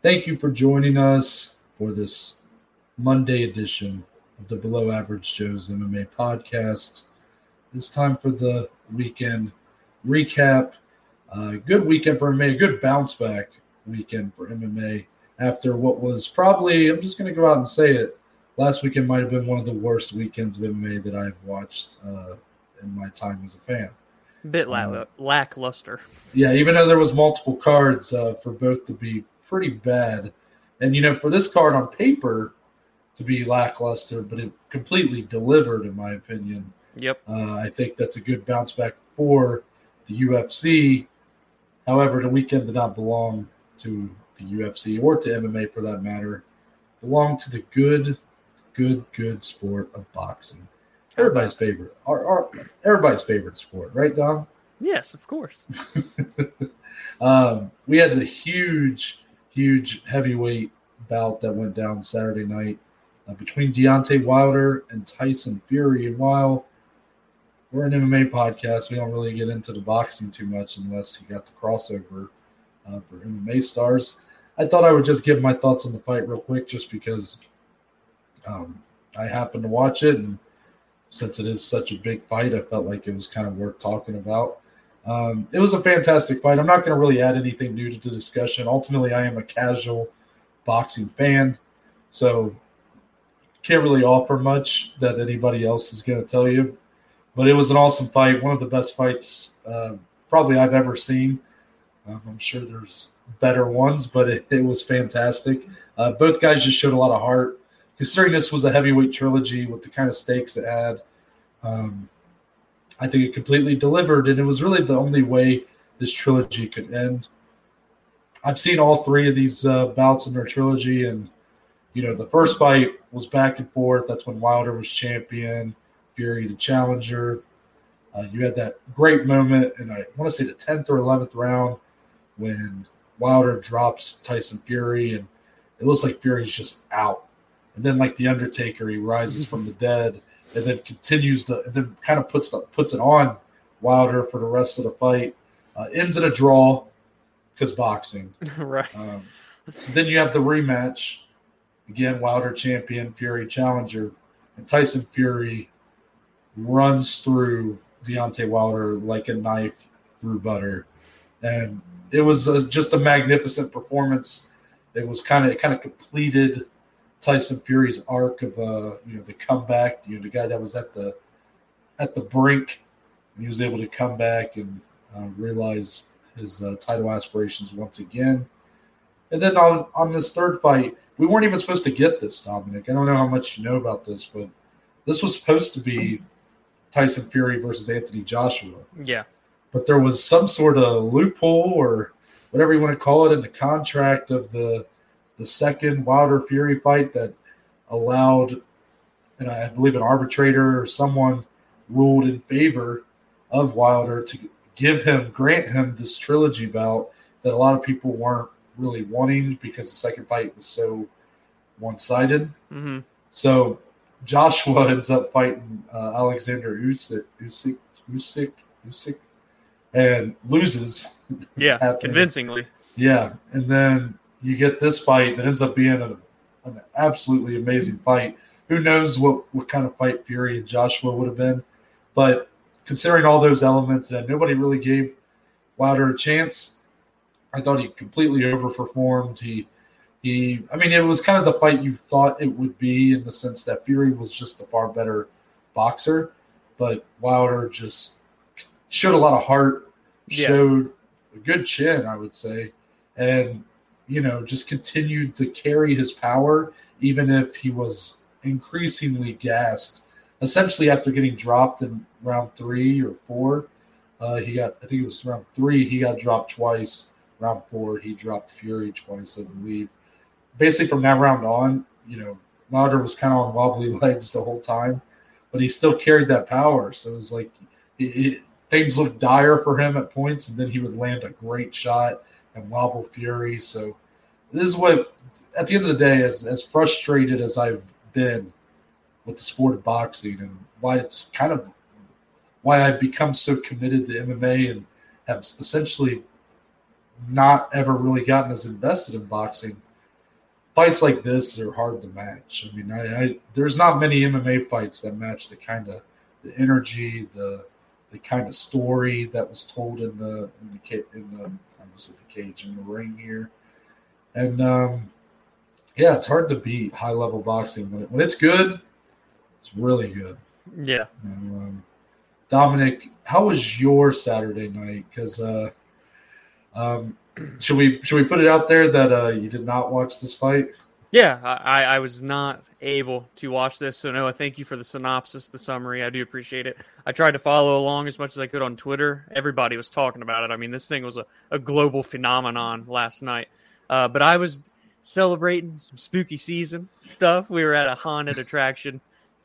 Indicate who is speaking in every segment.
Speaker 1: Thank you for joining us for this Monday edition of the Below Average Joe's MMA podcast. It's time for the weekend recap. Uh, good weekend for MMA, a good bounce back weekend for MMA after what was probably, I'm just going to go out and say it, last weekend might have been one of the worst weekends of MMA that I've watched uh, in my time as a fan.
Speaker 2: Bit la- lackluster.
Speaker 1: Yeah, even though there was multiple cards uh, for both to be pretty bad, and you know, for this card on paper to be lackluster, but it completely delivered, in my opinion.
Speaker 2: Yep.
Speaker 1: Uh, I think that's a good bounce back for the UFC. However, the weekend did not belong to the UFC or to MMA for that matter. It belonged to the good, good, good sport of boxing. Everybody's favorite, our, our everybody's favorite sport, right, Dom?
Speaker 2: Yes, of course.
Speaker 1: um, we had a huge, huge heavyweight bout that went down Saturday night uh, between Deontay Wilder and Tyson Fury. And while we're an MMA podcast, we don't really get into the boxing too much unless you got the crossover uh, for MMA stars. I thought I would just give my thoughts on the fight real quick, just because um, I happened to watch it, and since it is such a big fight, I felt like it was kind of worth talking about. Um, it was a fantastic fight. I'm not going to really add anything new to the discussion. Ultimately, I am a casual boxing fan, so can't really offer much that anybody else is going to tell you. But it was an awesome fight, one of the best fights uh, probably I've ever seen. Um, I'm sure there's better ones, but it, it was fantastic. Uh, both guys just showed a lot of heart. Considering this was a heavyweight trilogy with the kind of stakes it had, um, I think it completely delivered, and it was really the only way this trilogy could end. I've seen all three of these uh, bouts in their trilogy, and you know the first fight was back and forth. That's when Wilder was champion, Fury the challenger. Uh, you had that great moment, and I want to say the tenth or eleventh round when Wilder drops Tyson Fury, and it looks like Fury's just out. And then, like the Undertaker, he rises from the dead, and then continues the, and then kind of puts the, puts it on Wilder for the rest of the fight. Uh, ends in a draw because boxing.
Speaker 2: right.
Speaker 1: Um, so then you have the rematch. Again, Wilder champion, Fury challenger, and Tyson Fury runs through Deontay Wilder like a knife through butter, and it was a, just a magnificent performance. It was kind of it kind of completed Tyson Fury's arc of uh you know the comeback. You know the guy that was at the at the brink, and he was able to come back and uh, realize his uh, title aspirations once again. And then on on this third fight, we weren't even supposed to get this, Dominic. I don't know how much you know about this, but this was supposed to be Tyson Fury versus Anthony Joshua
Speaker 2: Yeah.
Speaker 1: but there was some sort of loophole or whatever you want to call it in the contract of the the second Wilder Fury fight that allowed, and I believe an arbitrator or someone ruled in favor of Wilder to give him grant him this trilogy bout that a lot of people weren't really wanting because the second fight was so one sided.
Speaker 2: hmm
Speaker 1: So Joshua ends up fighting uh, Alexander Usyk, Usyk, Usyk, Usyk, and loses.
Speaker 2: Yeah. Convincingly.
Speaker 1: Yeah, and then you get this fight that ends up being a, an absolutely amazing fight. Who knows what what kind of fight Fury and Joshua would have been, but considering all those elements and nobody really gave Wilder a chance, I thought he completely overperformed. He he, I mean, it was kind of the fight you thought it would be in the sense that Fury was just a far better boxer, but Wilder just showed a lot of heart,
Speaker 2: Yeah.
Speaker 1: showed a good chin, I would say, and you know, just continued to carry his power, even if he was increasingly gassed. Essentially, after getting dropped in round three or four, uh, he got, I think it was round three, he got dropped twice. Round four, he dropped Fury twice, I believe. Basically, from that round on, you know, Wilder was kind of on wobbly legs the whole time, but he still carried that power. So it was like it, it, things looked dire for him at points, and then he would land a great shot and wobble Fury. So this is what, at the end of the day, as as frustrated as I've been with the sport of boxing and why it's kind of why I've become so committed to MMA and have essentially not ever really gotten as invested in boxing fights like this are hard to match. I mean, I, I there's not many MMA fights that match the kind of the energy, the the kind of story that was told in the in the in the I'm just at the cage in the ring here, and um, yeah, it's hard to beat high level boxing when it, when it's good. It's really good.
Speaker 2: Yeah.
Speaker 1: And, um, Dominic, how was your Saturday night? Because uh, um, should we should we put it out there that uh, you did not watch this fight?
Speaker 2: Yeah, I, I was not able to watch this, so no, thank you for the synopsis, the summary. I do appreciate it. I tried to follow along as much as I could on Twitter. Everybody was talking about it. I mean, this thing was a, a global phenomenon last night. Uh, but I was celebrating some spooky season stuff. We were at a haunted attraction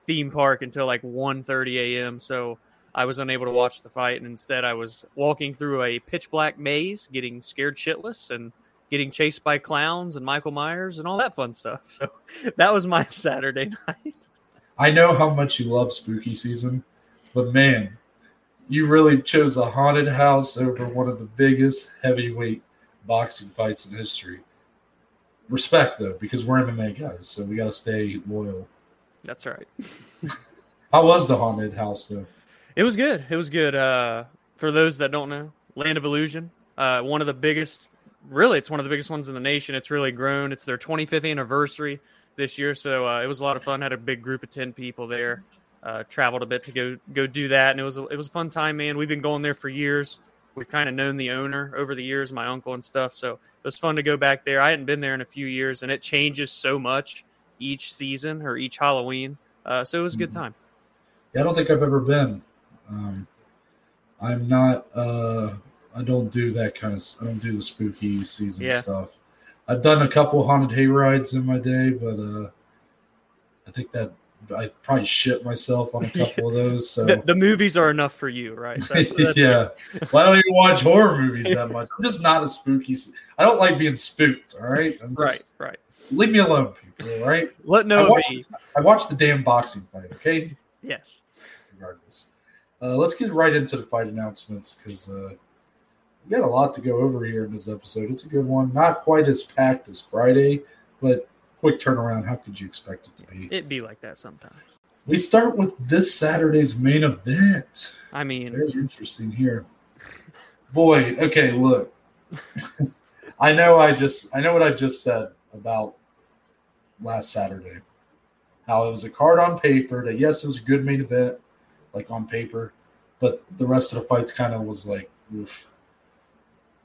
Speaker 2: theme park until like 1.30 a.m., so I was unable to watch the fight, and instead I was walking through a pitch black maze, getting scared shitless, and – getting chased by clowns and Michael Myers and all that fun stuff. So that was my Saturday night.
Speaker 1: I know how much you love spooky season, but man, you really chose a haunted house over one of the biggest heavyweight boxing fights in history. Respect though, because we're MMA guys, so we got to stay loyal.
Speaker 2: That's right.
Speaker 1: how was the haunted house though?
Speaker 2: It was good. It was good. Uh, for those that don't know, Land of Illusion, uh, one of the biggest really it's one of the biggest ones in the nation. It's really grown. It's their 25th anniversary this year, so uh, it was a lot of fun. Had a big group of 10 people there. Uh, traveled a bit to go go do that, and it was a, it was a fun time, man. We've been going there for years. We've kind of known the owner over the years, my uncle and stuff. So it was fun to go back there. I hadn't been there in a few years, and it changes so much each season or each Halloween. Uh, so it was a good mm-hmm. time.
Speaker 1: Yeah, I don't think I've ever been. Um, I'm not. Uh, I don't do that kind of. I don't do the spooky season yeah. stuff. I've done a couple haunted hay rides in my day, but uh, I think that I probably shit myself on a couple of those. So
Speaker 2: the, the, movies are enough for you, right?
Speaker 1: That's, that's yeah. well, I don't even watch horror movies that much. I'm just not a spooky. I don't like being spooked. All right.
Speaker 2: Just, right. Right.
Speaker 1: Leave me alone, people. All right.
Speaker 2: Let no
Speaker 1: I watched, I watched the damn boxing fight. Okay.
Speaker 2: Yes.
Speaker 1: Regardless, uh, let's get right into the fight announcements because. Uh, we got a lot to go over here in this episode. It's a good one. Not quite as packed as Friday, but quick turnaround. How could you expect it to be?
Speaker 2: It'd be like that sometimes.
Speaker 1: We start with this Saturday's main event.
Speaker 2: I mean,
Speaker 1: very interesting here. Boy, okay, look. I know I just I know what I just said about last Saturday. How it was a card on paper that yes, it was a good main event, like on paper, but the rest of the fights kind of was like oof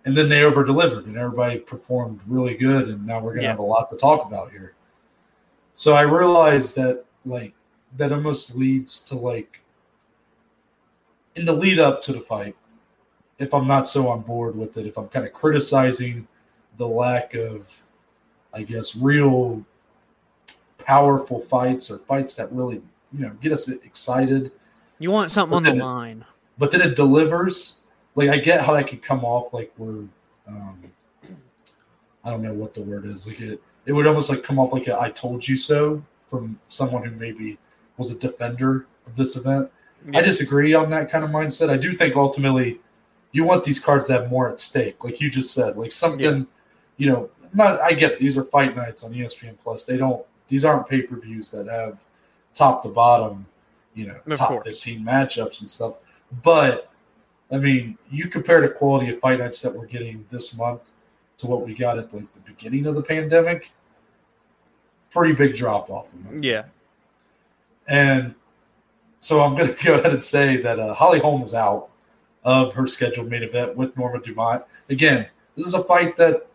Speaker 1: and then they over delivered and everybody performed really good and now we're going to yeah. have a lot to talk about here. So i realized that like that almost leads to like in the lead up to the fight if i'm not so on board with it if i'm kind of criticizing the lack of i guess real powerful fights or fights that really you know get us excited.
Speaker 2: You want something on the it, line.
Speaker 1: but then it delivers like I get how that could come off like we're um, I don't know what the word is. Like it it would almost like come off like a I told you so from someone who maybe was a defender of this event. Yeah. I disagree on that kind of mindset. I do think ultimately you want these cards to have more at stake, like you just said, like something, yeah. you know. Not, I get it. These are fight nights on ESPN Plus. They don't. These aren't pay per views that have top to bottom, you know, of top course. fifteen matchups and stuff. But I mean, you compare the quality of fight nights that we're getting this month to what we got at like the beginning of the pandemic. Pretty big drop off.
Speaker 2: Yeah.
Speaker 1: And so I'm going to go ahead and say that uh, Holly Holm is out of her scheduled main event with Norma Dumont. Again, this is a fight that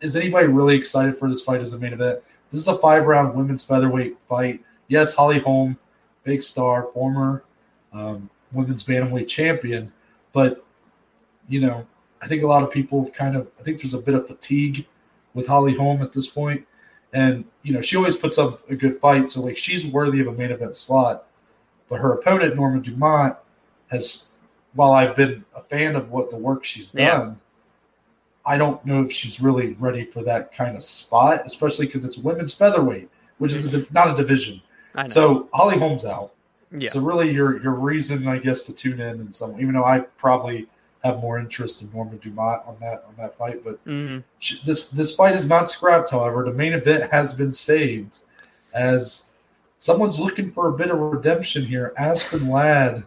Speaker 1: is anybody really excited for this fight as a main event? This is a five round women's featherweight fight. Yes, Holly Holm, big star, former um, women's bantamweight champion, but you know, I think a lot of people have kind of I think there's a bit of fatigue with Holly Holm at this point. And, you know, she always puts up a good fight. So like she's worthy of a main event slot. But her opponent, Norma Dumont, has while I've been a fan of what the work she's done, yeah. I don't know if she's really ready for that kind of spot, especially because it's women's featherweight, which is not a division. So Holly Holm's out. Yeah. So really, your your reason, I guess, to tune in and some, even though I probably have more interest in Norma Dumont on that on that fight. But
Speaker 2: Mhm.
Speaker 1: she, this this fight is not scrapped. However, the main event has been saved as someone's looking for a bit of redemption here. Aspen Ladd,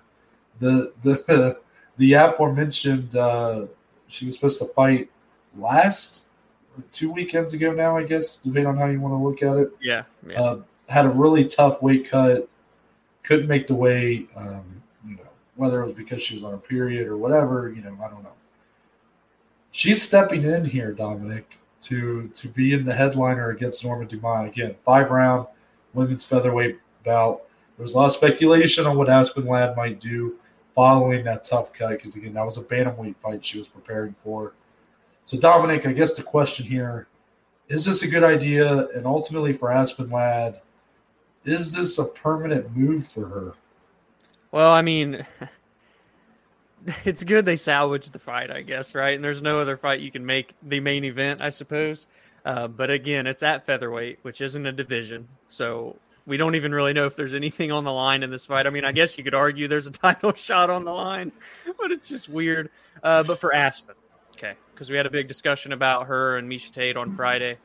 Speaker 1: the the the aforementioned, uh, she was supposed to fight last two weekends ago. Now, I guess, depending on how you want to look at it,
Speaker 2: Yeah. yeah.
Speaker 1: uh, had a really tough weight cut. Couldn't make the weight. Um, you know, whether it was because she was on a period or whatever. You know, I don't know. She's stepping in here, Dominic, to to be in the headliner against Norma Dumont again. Five round women's featherweight bout. There was a lot of speculation on what Aspen Ladd might do following that tough cut because again, that was a bantamweight fight she was preparing for. So, Dominic, I guess the question here is this a good idea? And ultimately, for Aspen Ladd, is this a permanent move for her?
Speaker 2: Well, I mean, it's good they salvaged the fight, I guess, right? And there's no other fight you can make the main event, I suppose. Uh, but again, it's at featherweight, which isn't a division, so we don't even really know if there's anything on the line in this fight. I mean, I guess you could argue there's a title shot on the line, but it's just weird. Uh, but for Aspen, okay, because we had a big discussion about her and Miesha Tate on Friday.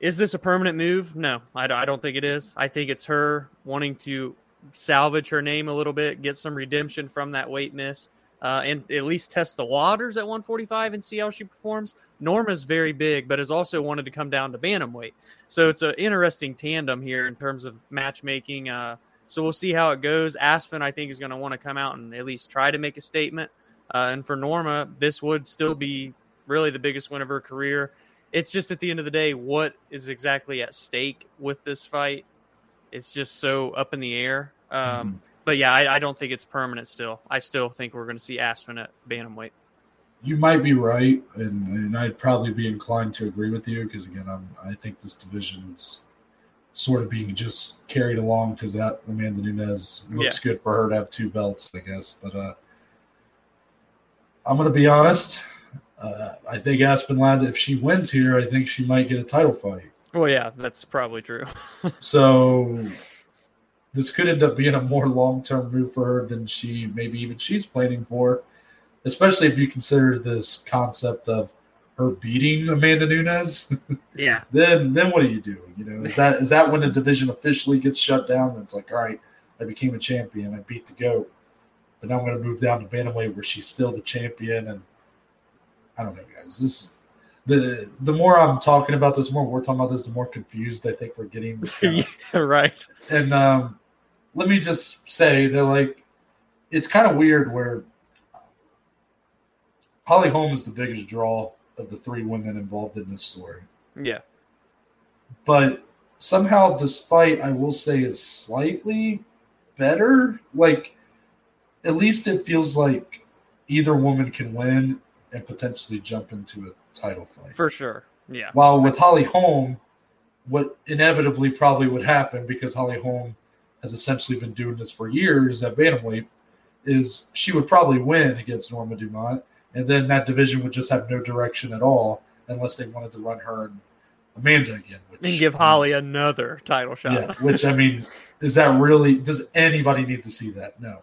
Speaker 2: Is this a permanent move? No, I don't- I don't think it is. I think it's her wanting to salvage her name a little bit, get some redemption from that weight miss, uh, and at least test the waters at 145 and see how she performs. Norma's very big, but has also wanted to come down to bantamweight. So it's an interesting tandem here in terms of matchmaking. Uh, so we'll see how it goes. Aspen, I think, is going to want to come out and at least try to make a statement. Uh, and for Norma, this would still be really the biggest win of her career. It's just at the end of the day, what is exactly at stake with this fight? It's just so up in the air. Um, But yeah, I, I don't think it's permanent. Still, I still think we're going to see Aspen at bantamweight.
Speaker 1: You might be right, and, and I'd probably be inclined to agree with you because again, I'm, I think this division's sort of being just carried along because that Amanda Nunes looks good for her to have two belts, I guess. But uh, I'm going to be honest. Uh, I think Aspen Ladd, if she wins here, I think she might get a title fight.
Speaker 2: Well, yeah, that's probably true.
Speaker 1: So this could end up being a more long-term move for her than she maybe even she's planning for, especially if you consider this concept of her beating Amanda Nunes.
Speaker 2: yeah,
Speaker 1: then then what do you do? You know, is that is that when the division officially gets shut down? It's like, all right, I became a champion, I beat the goat, but now I'm going to move down to bantamweight where she's still the champion, and I don't know, guys. This the the more I'm talking about this, the more we're talking about this, the more confused I think we're getting.
Speaker 2: yeah, right.
Speaker 1: And um, let me just say that like it's kind of weird where Holly Holm is the biggest draw of the three women involved in this story.
Speaker 2: Yeah,
Speaker 1: But somehow despite I will say is slightly better. Like at least it feels like either woman can win and potentially jump into a title fight.
Speaker 2: for sure. Yeah,
Speaker 1: While with Holly Holm, what inevitably probably would happen because Holly Holm has essentially been doing this for years at bantamweight, is she would probably win against Norma Dumont, and then that division would just have no direction at all unless they wanted to run her and Amanda again. Which
Speaker 2: and give Holly another title shot.
Speaker 1: yeah, which I mean, is that really? Does anybody need to see that? No.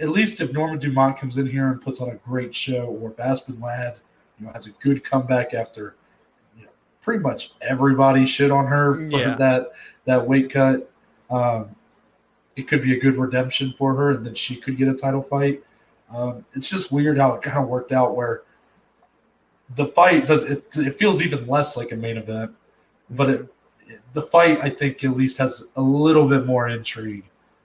Speaker 1: At least if Norman Dumont comes in here and puts on a great show, or if Aspen Ladd, you know, has a good comeback after, you know, pretty much everybody shit on her for
Speaker 2: Yeah.
Speaker 1: that that weight cut. Um, it could be a good redemption for her, and then she could get a title fight. Um, it's just weird how it kind of worked out where the fight does it. It feels even less like a main event, but it the fight I think at least has a little bit more intrigue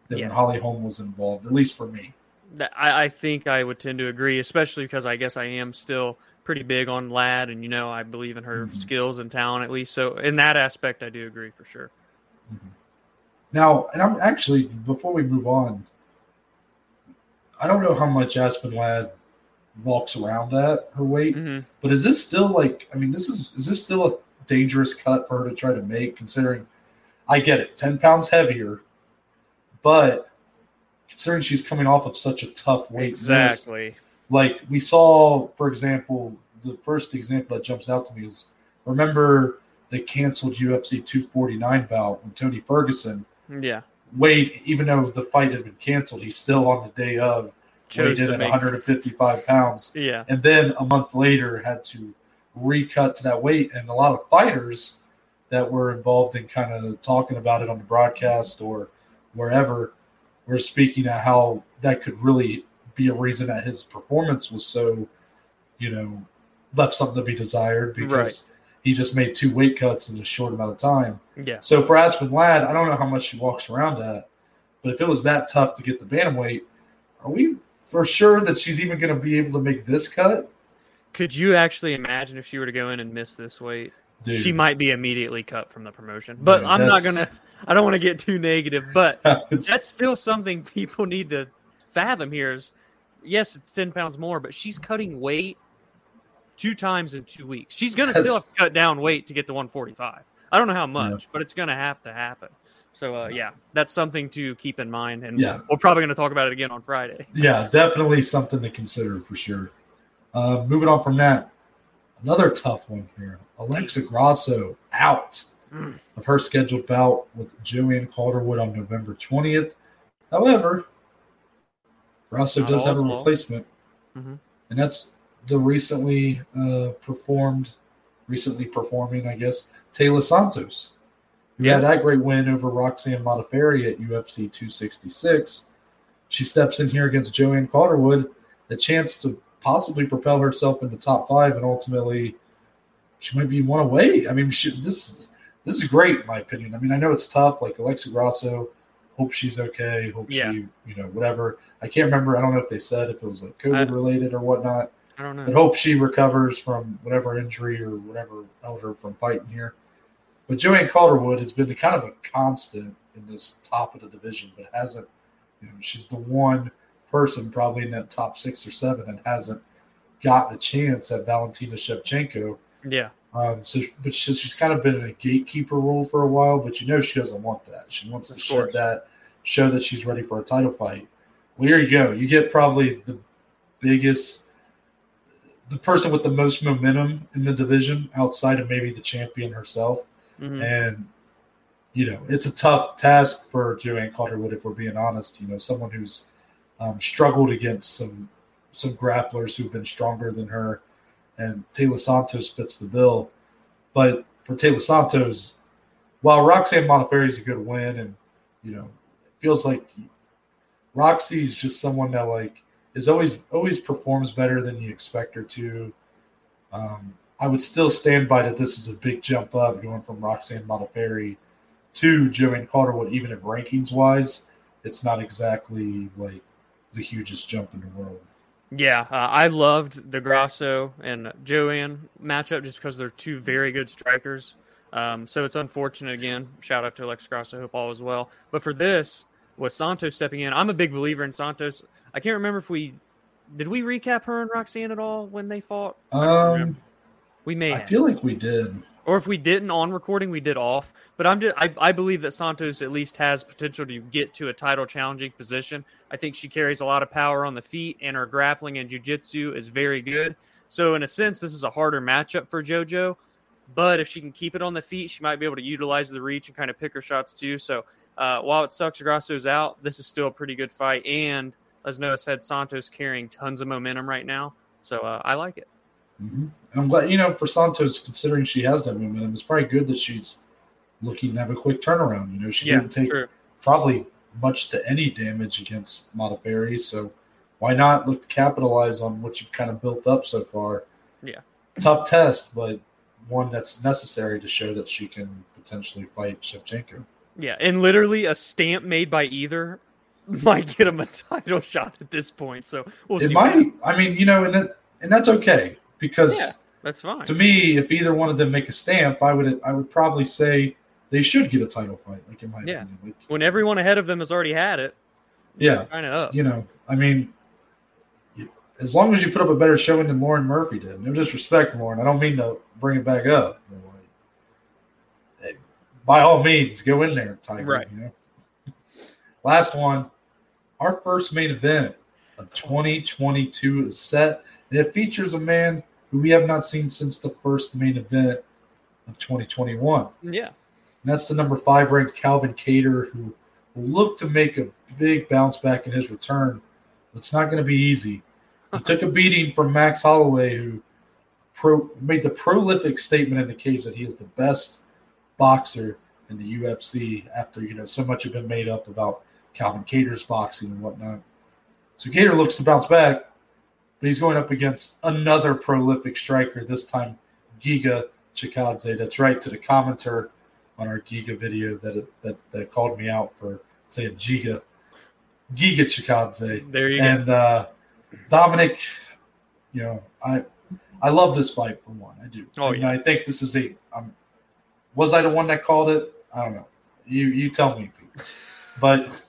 Speaker 1: than
Speaker 2: Yeah.
Speaker 1: when Holly Holm was involved, at least for me.
Speaker 2: That- I, I think I would tend to agree, especially because I guess I am still pretty big on Ladd, and you know I believe in her
Speaker 1: Mhm.
Speaker 2: skills and talent at least. So in that aspect, I do agree for sure.
Speaker 1: Now, and I'm actually before we move on, I don't know how much Aspen Ladd walks around at her weight,
Speaker 2: hmm
Speaker 1: but is this still like? I mean, this is is this still a dangerous cut for her to try to make? Considering, I get it, ten pounds heavier, but considering she's coming off of such a tough weight, miss,
Speaker 2: Exactly.
Speaker 1: like we saw, for example, the first example that jumps out to me is remember they canceled UFC 249 bout when Tony Ferguson
Speaker 2: Yeah.
Speaker 1: weighed, even though the fight had been canceled, he's still on the day of weighed in at
Speaker 2: make.
Speaker 1: 155 pounds,
Speaker 2: Yeah,
Speaker 1: and then a month later had to recut to that weight. And a lot of fighters that were involved in kind of talking about it on the broadcast or wherever were speaking at how that could really be a reason that his performance was so, you know, left something to be desired because he just made two weight cuts in a short amount of time.
Speaker 2: yeah,
Speaker 1: So for Aspen Ladd, I don't know how much she walks around at, but if it was that tough to get the bantamweight, are we for sure that she's even going to be able to make this cut?
Speaker 2: Could you actually imagine if she were to go in and miss this weight?
Speaker 1: Dude,
Speaker 2: She might be immediately cut from the promotion. But I'm not gonna. I don't want to get too negative, but that's still something people need to fathom here. Is yes, it's ten pounds more, but she's cutting weight two times in two weeks. She's gonna still have to cut down weight to get to 145. I don't know how much, but it's gonna have to happen. So uh, yeah, that's something to keep in mind, and
Speaker 1: Yeah.
Speaker 2: we're probably gonna talk about it again on Friday.
Speaker 1: yeah, definitely something to consider for sure. Uh, moving on from that, another tough one here. Alexa Grasso out
Speaker 2: Mm.
Speaker 1: of her scheduled bout with Joanne Calderwood on November 20th. However, Grasso
Speaker 2: Not
Speaker 1: does have a
Speaker 2: lost.
Speaker 1: replacement,
Speaker 2: Mhm.
Speaker 1: and that's the recently uh, performed, recently performing, I guess, Taila Santos.
Speaker 2: Yeah.
Speaker 1: had that great win over Roxanne Modafferi at UFC 266. She steps in here against Joanne Calderwood, a chance to possibly propel herself in the top five, and ultimately, she might be one away. I mean, she, this this is great, in my opinion. I mean, I know it's tough. Like Alexa Grasso, hope she's okay. Hope
Speaker 2: Yeah.
Speaker 1: she, you know, whatever. I can't remember. I don't know if they said if it was like COVID
Speaker 2: I-
Speaker 1: related or whatnot.
Speaker 2: I don't know.
Speaker 1: But hope she recovers from whatever injury or whatever held her from fighting here. But Joanne Calderwood has been kind of a constant in this top of the division, but hasn't. You know, she's the one person probably in that top six or seven that hasn't gotten a chance at Valentina Shevchenko.
Speaker 2: Yeah,
Speaker 1: Um, so, but she, she's kind of been in a gatekeeper role for a while. But you know, she doesn't want that. She wants to
Speaker 2: course.
Speaker 1: that, show that she's ready for a title fight. Well, here you go. You get probably the biggest, the person with the most momentum in the division outside of maybe the champion herself.
Speaker 2: Mhm.
Speaker 1: And you know, it's a tough task for Joanne Calderwood if we're being honest. You know, someone who's um, struggled against some some grapplers who've been stronger than her, and Taila Santos fits the bill. But for Taila Santos, while Roxanne Modafferi is a good win, and you know, it feels like Roxy is just someone that like is always always performs better than you expect her to. Um, I would still stand by that this is a big jump up going from Roxanne Modafferi to Joanne Calderwood, even if rankings wise, it's not exactly like the hugest jump in the world.
Speaker 2: Yeah, uh, I loved the Grasso and Joanne matchup just because they're two very good strikers. Um, so it's unfortunate again. Shout out to Alex Grasso. Hope all is well. But for this, with Santos stepping in, I'm a big believer in Santos. I can't remember if we did we recap her and Roxanne at all when they fought. I don't
Speaker 1: Um.
Speaker 2: We may
Speaker 1: I
Speaker 2: have.
Speaker 1: feel like we did.
Speaker 2: or if we didn't on recording, we did off. But I'm just I, I believe that Santos at least has potential to get to a title challenging position. I think she carries a lot of power on the feet, and her grappling and jujitsu is very good. So in a sense, this is a harder matchup for JoJo. But if she can keep it on the feet, she might be able to utilize the reach and kind of pick her shots too. So uh, while it sucks Grasso's out, this is still a pretty good fight. And as Noah said, Santos carrying tons of momentum right now. So uh, I like it.
Speaker 1: Hmm I'm glad, you know, for Santos, considering she has that momentum, it's probably good that she's looking to have a quick turnaround. You know, she
Speaker 2: Yeah,
Speaker 1: didn't take
Speaker 2: true.
Speaker 1: probably much to any damage against Modafferi, so why not look to capitalize on what you've kind of built up so far?
Speaker 2: Yeah.
Speaker 1: Tough test, but one that's necessary to show that she can potentially fight Shevchenko.
Speaker 2: Yeah, and literally a stamp made by either might get him a title shot at this point. So we'll
Speaker 1: It
Speaker 2: see.
Speaker 1: might, I mean, you know, and that, and that's okay because
Speaker 2: Yeah. That's fine.
Speaker 1: to me, if either one of them make a stamp, I would I would probably say they should get a title fight. Like in my
Speaker 2: Yeah.
Speaker 1: opinion, like,
Speaker 2: When everyone ahead of them has already had it,
Speaker 1: yeah,
Speaker 2: kind of up.
Speaker 1: you know, I mean, as long as you put up a better showing than Lauren Murphy did. No disrespect, Lauren. I don't mean to bring it back up. but, like, by all means, go in there, Tiger.
Speaker 2: Right.
Speaker 1: You know? Last one, our first main event of 2022 is set, and it features a man who we have not seen since the first main event of 2021.
Speaker 2: Yeah.
Speaker 1: And that's the number five ranked Calvin Kattar, who will look to make a big bounce back in his return It's not going to be easy. He took a beating from Max Holloway, who pro, made the prolific statement in the cage that he is the best boxer in the UFC after you know so much had been made up about Calvin Kattar's boxing and whatnot. So Kattar looks to bounce back, but he's going up against another prolific striker, this time Giga Chikadze. That's right, to the commenter on our Giga video that that, that called me out for saying Giga. Giga Chikadze.
Speaker 2: There you
Speaker 1: and,
Speaker 2: go.
Speaker 1: uh, Dominic, you know, I I love this fight for one. I do.
Speaker 2: Oh,
Speaker 1: and
Speaker 2: yeah.
Speaker 1: I think this is a. Um, was I the one that called it? I don't know. You you tell me, But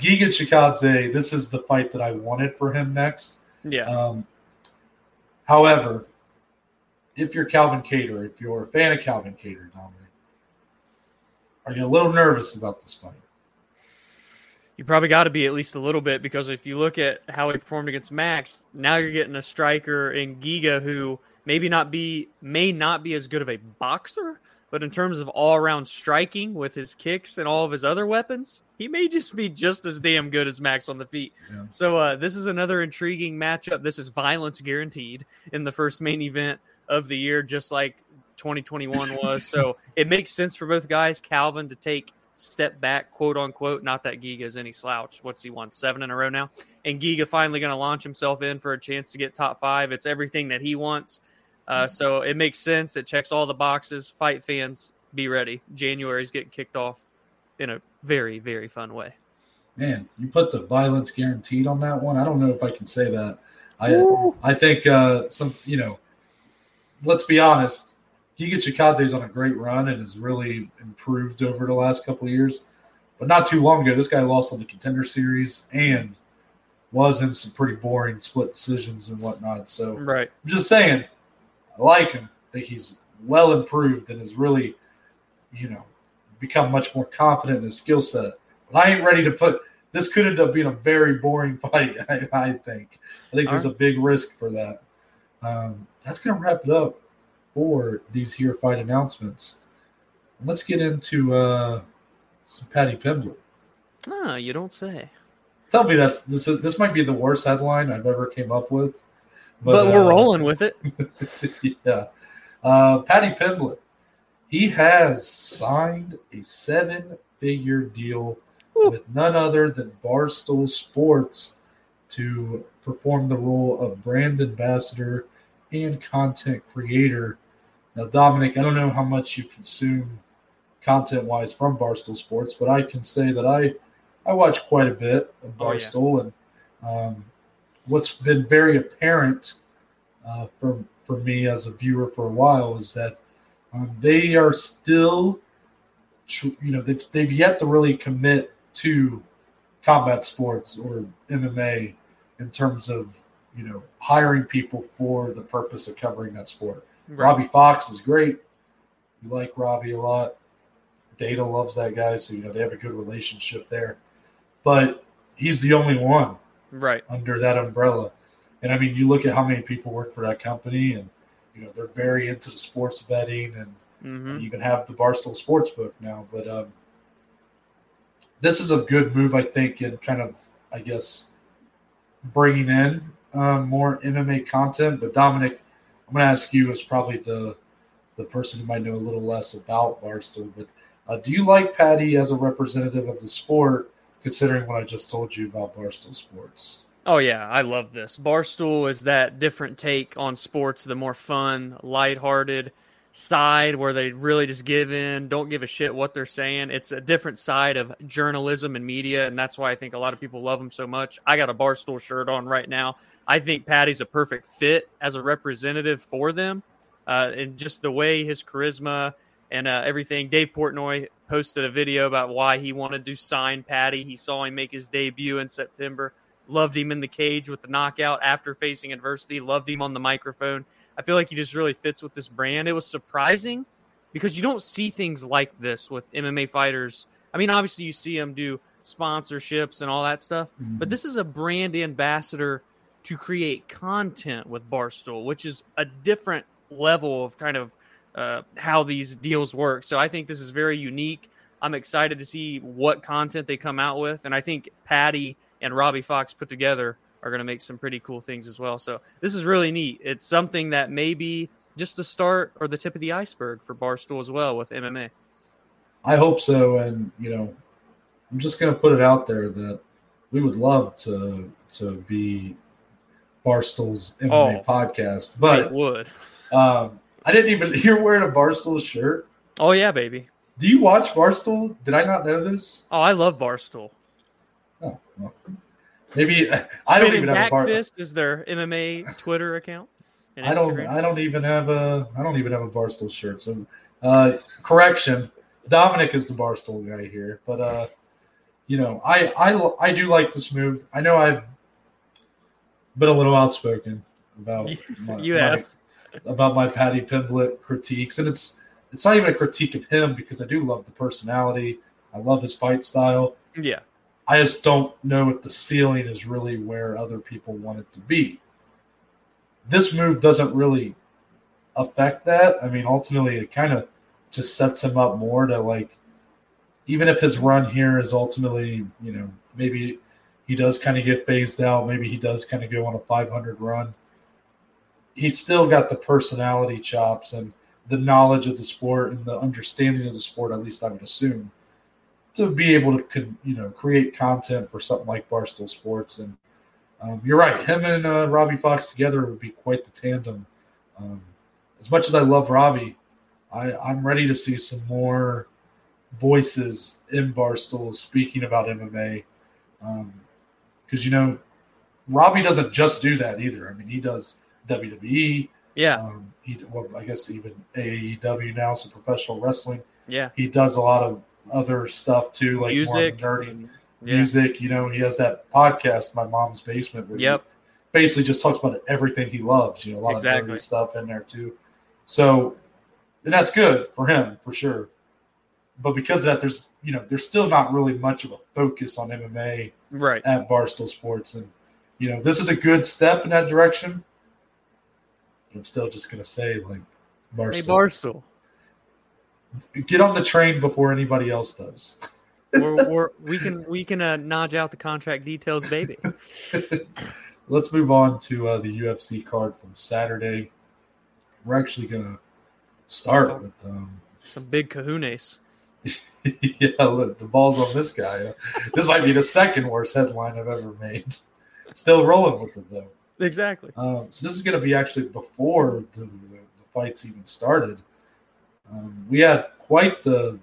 Speaker 1: Giga Chikadze, this is the fight that I wanted for him next.
Speaker 2: Yeah.
Speaker 1: Um, however, if you're Calvin Kattar, if you're a fan of Calvin Kattar, Dominic, are you a little nervous about this fight?
Speaker 2: You probably got to be at least a little bit because if you look at how he performed against Max, now you're getting a striker in Giga who maybe not be may not be as good of a boxer, but in terms of all around striking with his kicks and all of his other weapons, he may just be just as damn good as Max on the feet.
Speaker 1: Yeah.
Speaker 2: So uh, this is another intriguing matchup. This is violence guaranteed in the first main event of the year, just like 2021 was. so it makes sense for both guys. Calvin to take step back, quote unquote. Not that Giga is any slouch. What's he won? Seven in a row now. And Giga finally going to launch himself in for a chance to get top five. It's everything that he wants. Uh, so it makes sense. It checks all the boxes. Fight fans, be ready. January's getting kicked off in a very, very fun way.
Speaker 1: Man, you put the violence guaranteed on that one. I don't know if I can say that. I
Speaker 2: Ooh.
Speaker 1: I think uh, some you know, let's be honest. Giga Chikadze is on a great run and has really improved over the last couple of years. But not too long ago, this guy lost on the contender series and was in some pretty boring split decisions and whatnot. So
Speaker 2: Right.
Speaker 1: I'm just saying, I like him. I think he's well improved and has really, you know, become much more confident in his skill set. But I ain't ready to put this could end up being a very boring fight, I, I think. I think there's a big risk for that. Um, that's going to wrap it up for these here fight announcements. Let's get into uh, some Paddy Pimblett.
Speaker 2: Ah, you don't say.
Speaker 1: Tell me that this is, this might be the worst headline I've ever came up with,
Speaker 2: But, we're
Speaker 1: uh,
Speaker 2: rolling with it.
Speaker 1: yeah. Uh, Paddy Pimblett, he has signed a seven figure deal
Speaker 2: Woo.
Speaker 1: with none other than Barstool Sports to perform the role of brand ambassador and content creator. Now, Dominic, I don't know how much you consume content wise from Barstool Sports, but I can say that I, I watch quite a bit of
Speaker 2: Oh, yeah.
Speaker 1: Barstool. And um, what's been very apparent uh, for for me as a viewer for a while is that um, they are still, you know, they've they've yet to really commit to combat sports or MMA in terms of you know hiring people for the purpose of covering that sport.
Speaker 2: Right.
Speaker 1: Robbie Fox is great. You like Robbie a lot. Data loves that guy, so you know they have a good relationship there. But he's the only one
Speaker 2: Right.
Speaker 1: under that umbrella. And I mean, you look at how many people work for that company, and you know they're very into the sports betting, and
Speaker 2: hmm
Speaker 1: you even have the Barstool Sportsbook now. But um, this is a good move, I think, in kind of, I guess, bringing in um, more MMA content. But Dominic, I'm going to ask you as probably the the person who might know a little less about Barstool. But uh, do you like Paddy as a representative of the sport, considering what I just told you about Barstool Sports?
Speaker 2: Oh yeah, I love this. Barstool is that different take on sports, the more fun, lighthearted side where they really just give in, don't give a shit what they're saying. It's a different side of journalism and media, and that's why I think a lot of people love them so much. I got a Barstool shirt on right now. I think Paddy's a perfect fit as a representative for them, uh, and just the way his charisma and uh, everything. Dave Portnoy posted a video about why he wanted to sign Paddy. He saw him make his debut in September loved him in the cage with the knockout after facing adversity, loved him on the microphone. I feel like he just really fits with this brand. It was surprising because you don't see things like this with MMA fighters. I mean, obviously you see them do sponsorships and all that stuff, but this is a brand ambassador to create content with Barstool, which is a different level of kind of uh, how these deals work. So I think this is very unique. I'm excited to see what content they come out with, and I think Paddy and Robbie Fox put together are going to make some pretty cool things as well. So this is really neat. It's something that may be just the start or the tip of the iceberg for Barstool as well with MMA.
Speaker 1: I hope so, and you know, I'm just going to put it out there that we would love to to be Barstool's MMA
Speaker 2: Oh.
Speaker 1: podcast,
Speaker 2: It
Speaker 1: but
Speaker 2: would.
Speaker 1: um, I didn't even. You're wearing a Barstool shirt.
Speaker 2: Oh yeah, baby.
Speaker 1: Do you watch Barstool? Did I not know this?
Speaker 2: Oh, I love Barstool.
Speaker 1: Oh, well, maybe I don't even have a
Speaker 2: Back
Speaker 1: bar.
Speaker 2: Fist is their MMA Twitter account. and
Speaker 1: I don't.
Speaker 2: Instagram.
Speaker 1: I don't even have a. I don't even have a Barstool shirt. So, uh, correction. Dominic is the Barstool guy here, but uh, you know, I I I do like this move. I know I've been a little outspoken about my,
Speaker 2: You have.
Speaker 1: About my Paddy Pimblett critiques, and it's it's not even a critique of him because I do love the personality. I love his fight style.
Speaker 2: Yeah.
Speaker 1: I just don't know if the ceiling is really where other people want it to be. This move doesn't really affect that. I mean, ultimately, it kind of just sets him up more to like, even if his run here is ultimately, you know, maybe he does kind of get phased out, maybe he does kind of go on a 500 run. He's still got the personality chops and the knowledge of the sport and the understanding of the sport, at least I would assume to be able to you know create content for something like Barstool Sports. And um, you're right, him and uh, Robbie Fox together would be quite the tandem. Um, as much as I love Robbie, I, I'm ready to see some more voices in Barstool speaking about MMA. Because you know, Robbie doesn't just do that either. I mean, he does WWE.
Speaker 2: Yeah.
Speaker 1: Um, he, well, I guess even AEW now, so professional wrestling
Speaker 2: Yeah.
Speaker 1: he does a lot of other stuff too, like
Speaker 2: Music.
Speaker 1: more of the nerdy
Speaker 2: Yeah.
Speaker 1: music. You know, he has that podcast, My Mom's Basement, where
Speaker 2: Yep.
Speaker 1: he basically just talks about everything he loves. You know, a lot
Speaker 2: Exactly.
Speaker 1: of nerdy stuff in there too. So, and that's good for him for sure. But because of that, there's you know, there's still not really much of a focus on MMA
Speaker 2: Right.
Speaker 1: at Barstool Sports, and you know, this is a good step in that direction. I'm still just gonna say like Barstool
Speaker 2: Hey, Barstool.
Speaker 1: get on the train before anybody else does.
Speaker 2: we're, we're, we can we can uh, nudge out the contract details, baby.
Speaker 1: Let's move on to uh, the UFC card from Saturday. We're actually gonna start with um,
Speaker 2: Some big kahunas.
Speaker 1: yeah, look, the balls on this guy. This might be the second worst headline I've ever made. Still rolling with it though.
Speaker 2: Exactly.
Speaker 1: Um, so this is going to be actually before the, the, the fights even started. Um, we had quite the,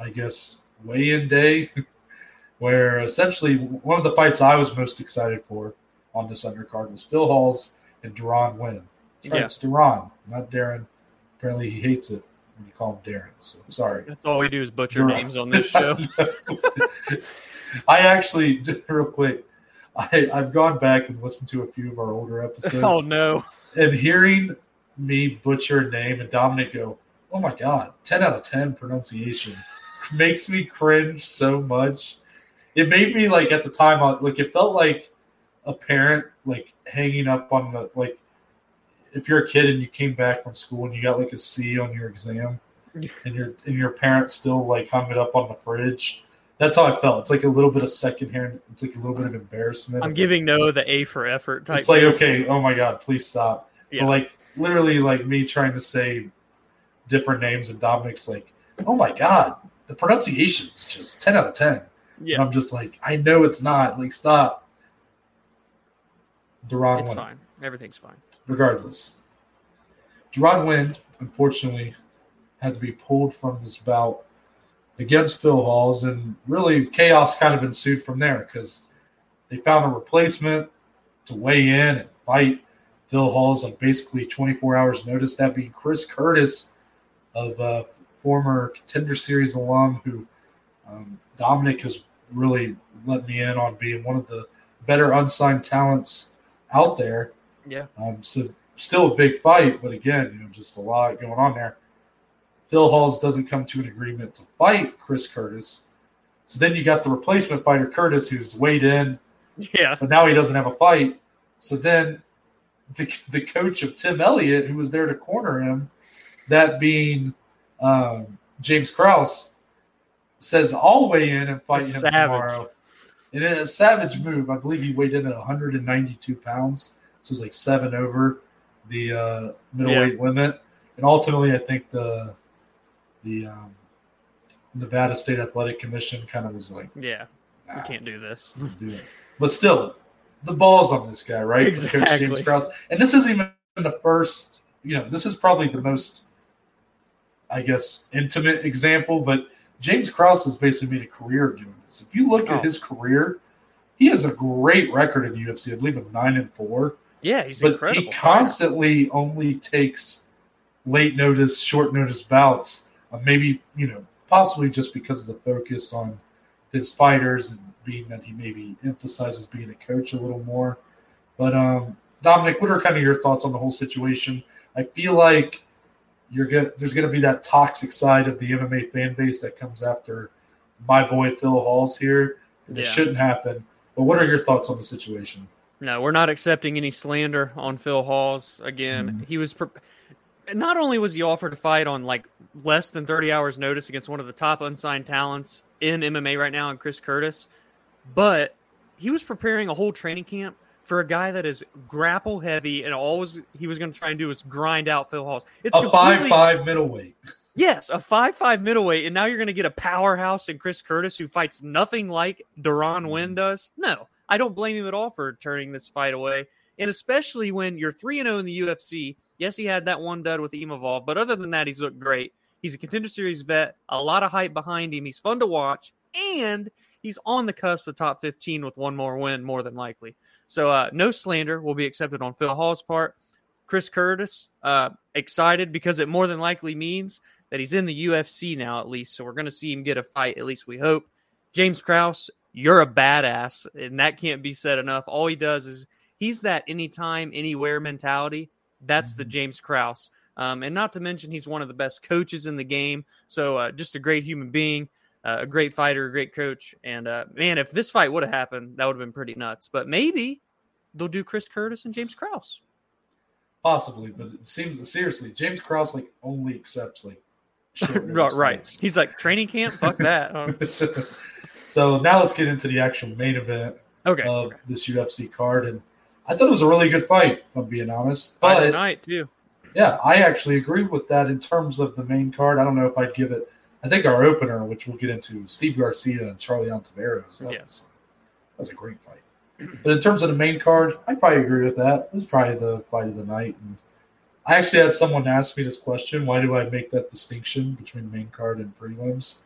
Speaker 1: I guess, weigh-in day, where essentially one of the fights I was most excited for on this undercard was Phil Hawes and Deron Winn. That's right,
Speaker 2: Yeah.
Speaker 1: it's Deron, not Darren. Apparently, he hates it when you call him Darren. So sorry.
Speaker 2: That's all we do is butcher
Speaker 1: Deron.
Speaker 2: names on this show.
Speaker 1: I actually, real quick, I, I've gone back and listened to a few of our older episodes.
Speaker 2: oh no.
Speaker 1: and hearing me butcher a name and Dominic go, "Oh my god, ten out of ten pronunciation," makes me cringe so much. It made me like at the time, like it felt like a parent like hanging up on the like if you're a kid and you came back from school and you got like a C on your exam, and your and your parents still like hung it up on the fridge. That's how I felt. It's like a little bit of secondhand. It's like a little bit of embarrassment.
Speaker 2: I'm giving no the A for effort type.
Speaker 1: It's like okay, oh my god, please stop.
Speaker 2: Yeah.
Speaker 1: But like literally, like me trying to say different names, and Dominic's like, "Oh my god, the pronunciation's just ten out of 10. And
Speaker 2: yeah,
Speaker 1: I'm just like, I know it's not. Like, stop. Deron
Speaker 2: it's
Speaker 1: win.
Speaker 2: fine. Everything's fine.
Speaker 1: Regardless, Deron Winn. Unfortunately, had to be pulled from this bout against Phil Hawes, and really chaos kind of ensued from there because they found a replacement to weigh in and fight Phil Hawes on basically 24 hours' notice. That being Chris Curtis, of uh, former Contender Series alum, who um, Dominic has really let me in on being one of the better unsigned talents out there.
Speaker 2: Yeah.
Speaker 1: Um, so still a big fight, but again, you know, just a lot going on there. Phil Hawes doesn't come to an agreement to fight Chris Curtis. So then you got the replacement fighter Curtis, who's weighed in,
Speaker 2: Yeah.
Speaker 1: but now he doesn't have a fight. So then the, the coach of Tim Elliott, who was there to corner him, that being um, James Krause, says, I'll weigh in and fight
Speaker 2: A
Speaker 1: him
Speaker 2: savage.
Speaker 1: tomorrow. in a savage move, I believe he weighed in at 192 pounds, so it was like seven over the uh, middleweight yeah. limit. And ultimately, I think the the um, Nevada State Athletic Commission kind of was like,
Speaker 2: "Yeah, nah, we can't do this."
Speaker 1: Do it. But still, the ball's on this guy, right?
Speaker 2: Exactly. James
Speaker 1: Krause. And this isn't even the first. You know, this is probably the most, I guess, intimate example. But James Krause has basically made a career of doing this. If you look oh. at his career, he has a great record in UFC. I believe of nine and four.
Speaker 2: Yeah, he's
Speaker 1: but
Speaker 2: incredible.
Speaker 1: He constantly only takes late notice, short notice bouts. Uh, maybe you know, possibly just because of the focus on his fighters and being that he maybe emphasizes being a coach a little more. But um, Dominic, what are kind of your thoughts on the whole situation? I feel like you're good. There's going to be that toxic side of the MMA fan base that comes after my boy Phil Hawes here. Yeah. It shouldn't happen. But what are your thoughts on the situation?
Speaker 2: No, we're not accepting any slander on Phil Hawes. Again, mm-hmm. he was. Pre- not only was he offered to fight on like less than 30 hours notice against one of the top unsigned talents in MMA right now, and Chris Curtis, but he was preparing a whole training camp for a guy that is grapple heavy and always he was going to try and do is grind out Phil Hawes.
Speaker 1: It's a five five middleweight.
Speaker 2: Yes, a five five middleweight, and now you're going to get a powerhouse in Chris Curtis who fights nothing like Deron mm-hmm. Winn does. No, I don't blame him at all for turning this fight away, and especially when you're three and zero oh in the UFC. Yes, he had that one dud with Imavov, but other than that, he's looked great. He's a contender series vet, a lot of hype behind him. He's fun to watch, and he's on the cusp of top 15 with one more win, more than likely. So, uh, no slander will be accepted on Phil Hawes' part. Chris Curtis, uh, excited because it more than likely means that he's in the UFC now, at least. So, we're going to see him get a fight, at least we hope. James Krause, you're a badass, and that can't be said enough. All he does is he's that anytime, anywhere mentality. That's the mm-hmm. James Krause. Um, and not to mention, he's one of the best coaches in the game. So, uh, just a great human being uh, a great fighter, a great coach. And uh, man, if this fight would have happened, that would have been pretty nuts. But maybe they'll do Chris Curtis and James Krause.
Speaker 1: Possibly, but it seems seriously, James Krause like only accepts like
Speaker 2: right, right. He's like training camp. Fuck that.
Speaker 1: so now let's get into the actual main event
Speaker 2: okay,
Speaker 1: of
Speaker 2: okay.
Speaker 1: this UFC card, and I thought it was a really good fight. If I'm being honest,
Speaker 2: but tonight too.
Speaker 1: Yeah, I actually agree with that in terms of the main card. I don't know if I'd give it I think our opener, which we'll get into, Steve Garcia and Charlie Ontiveros. That, yes. was, that was a great fight. But in terms of the main card, I probably agree with that. It was probably the fight of the night. And I actually had someone ask me this question: Why do I make that distinction between main card and prelims?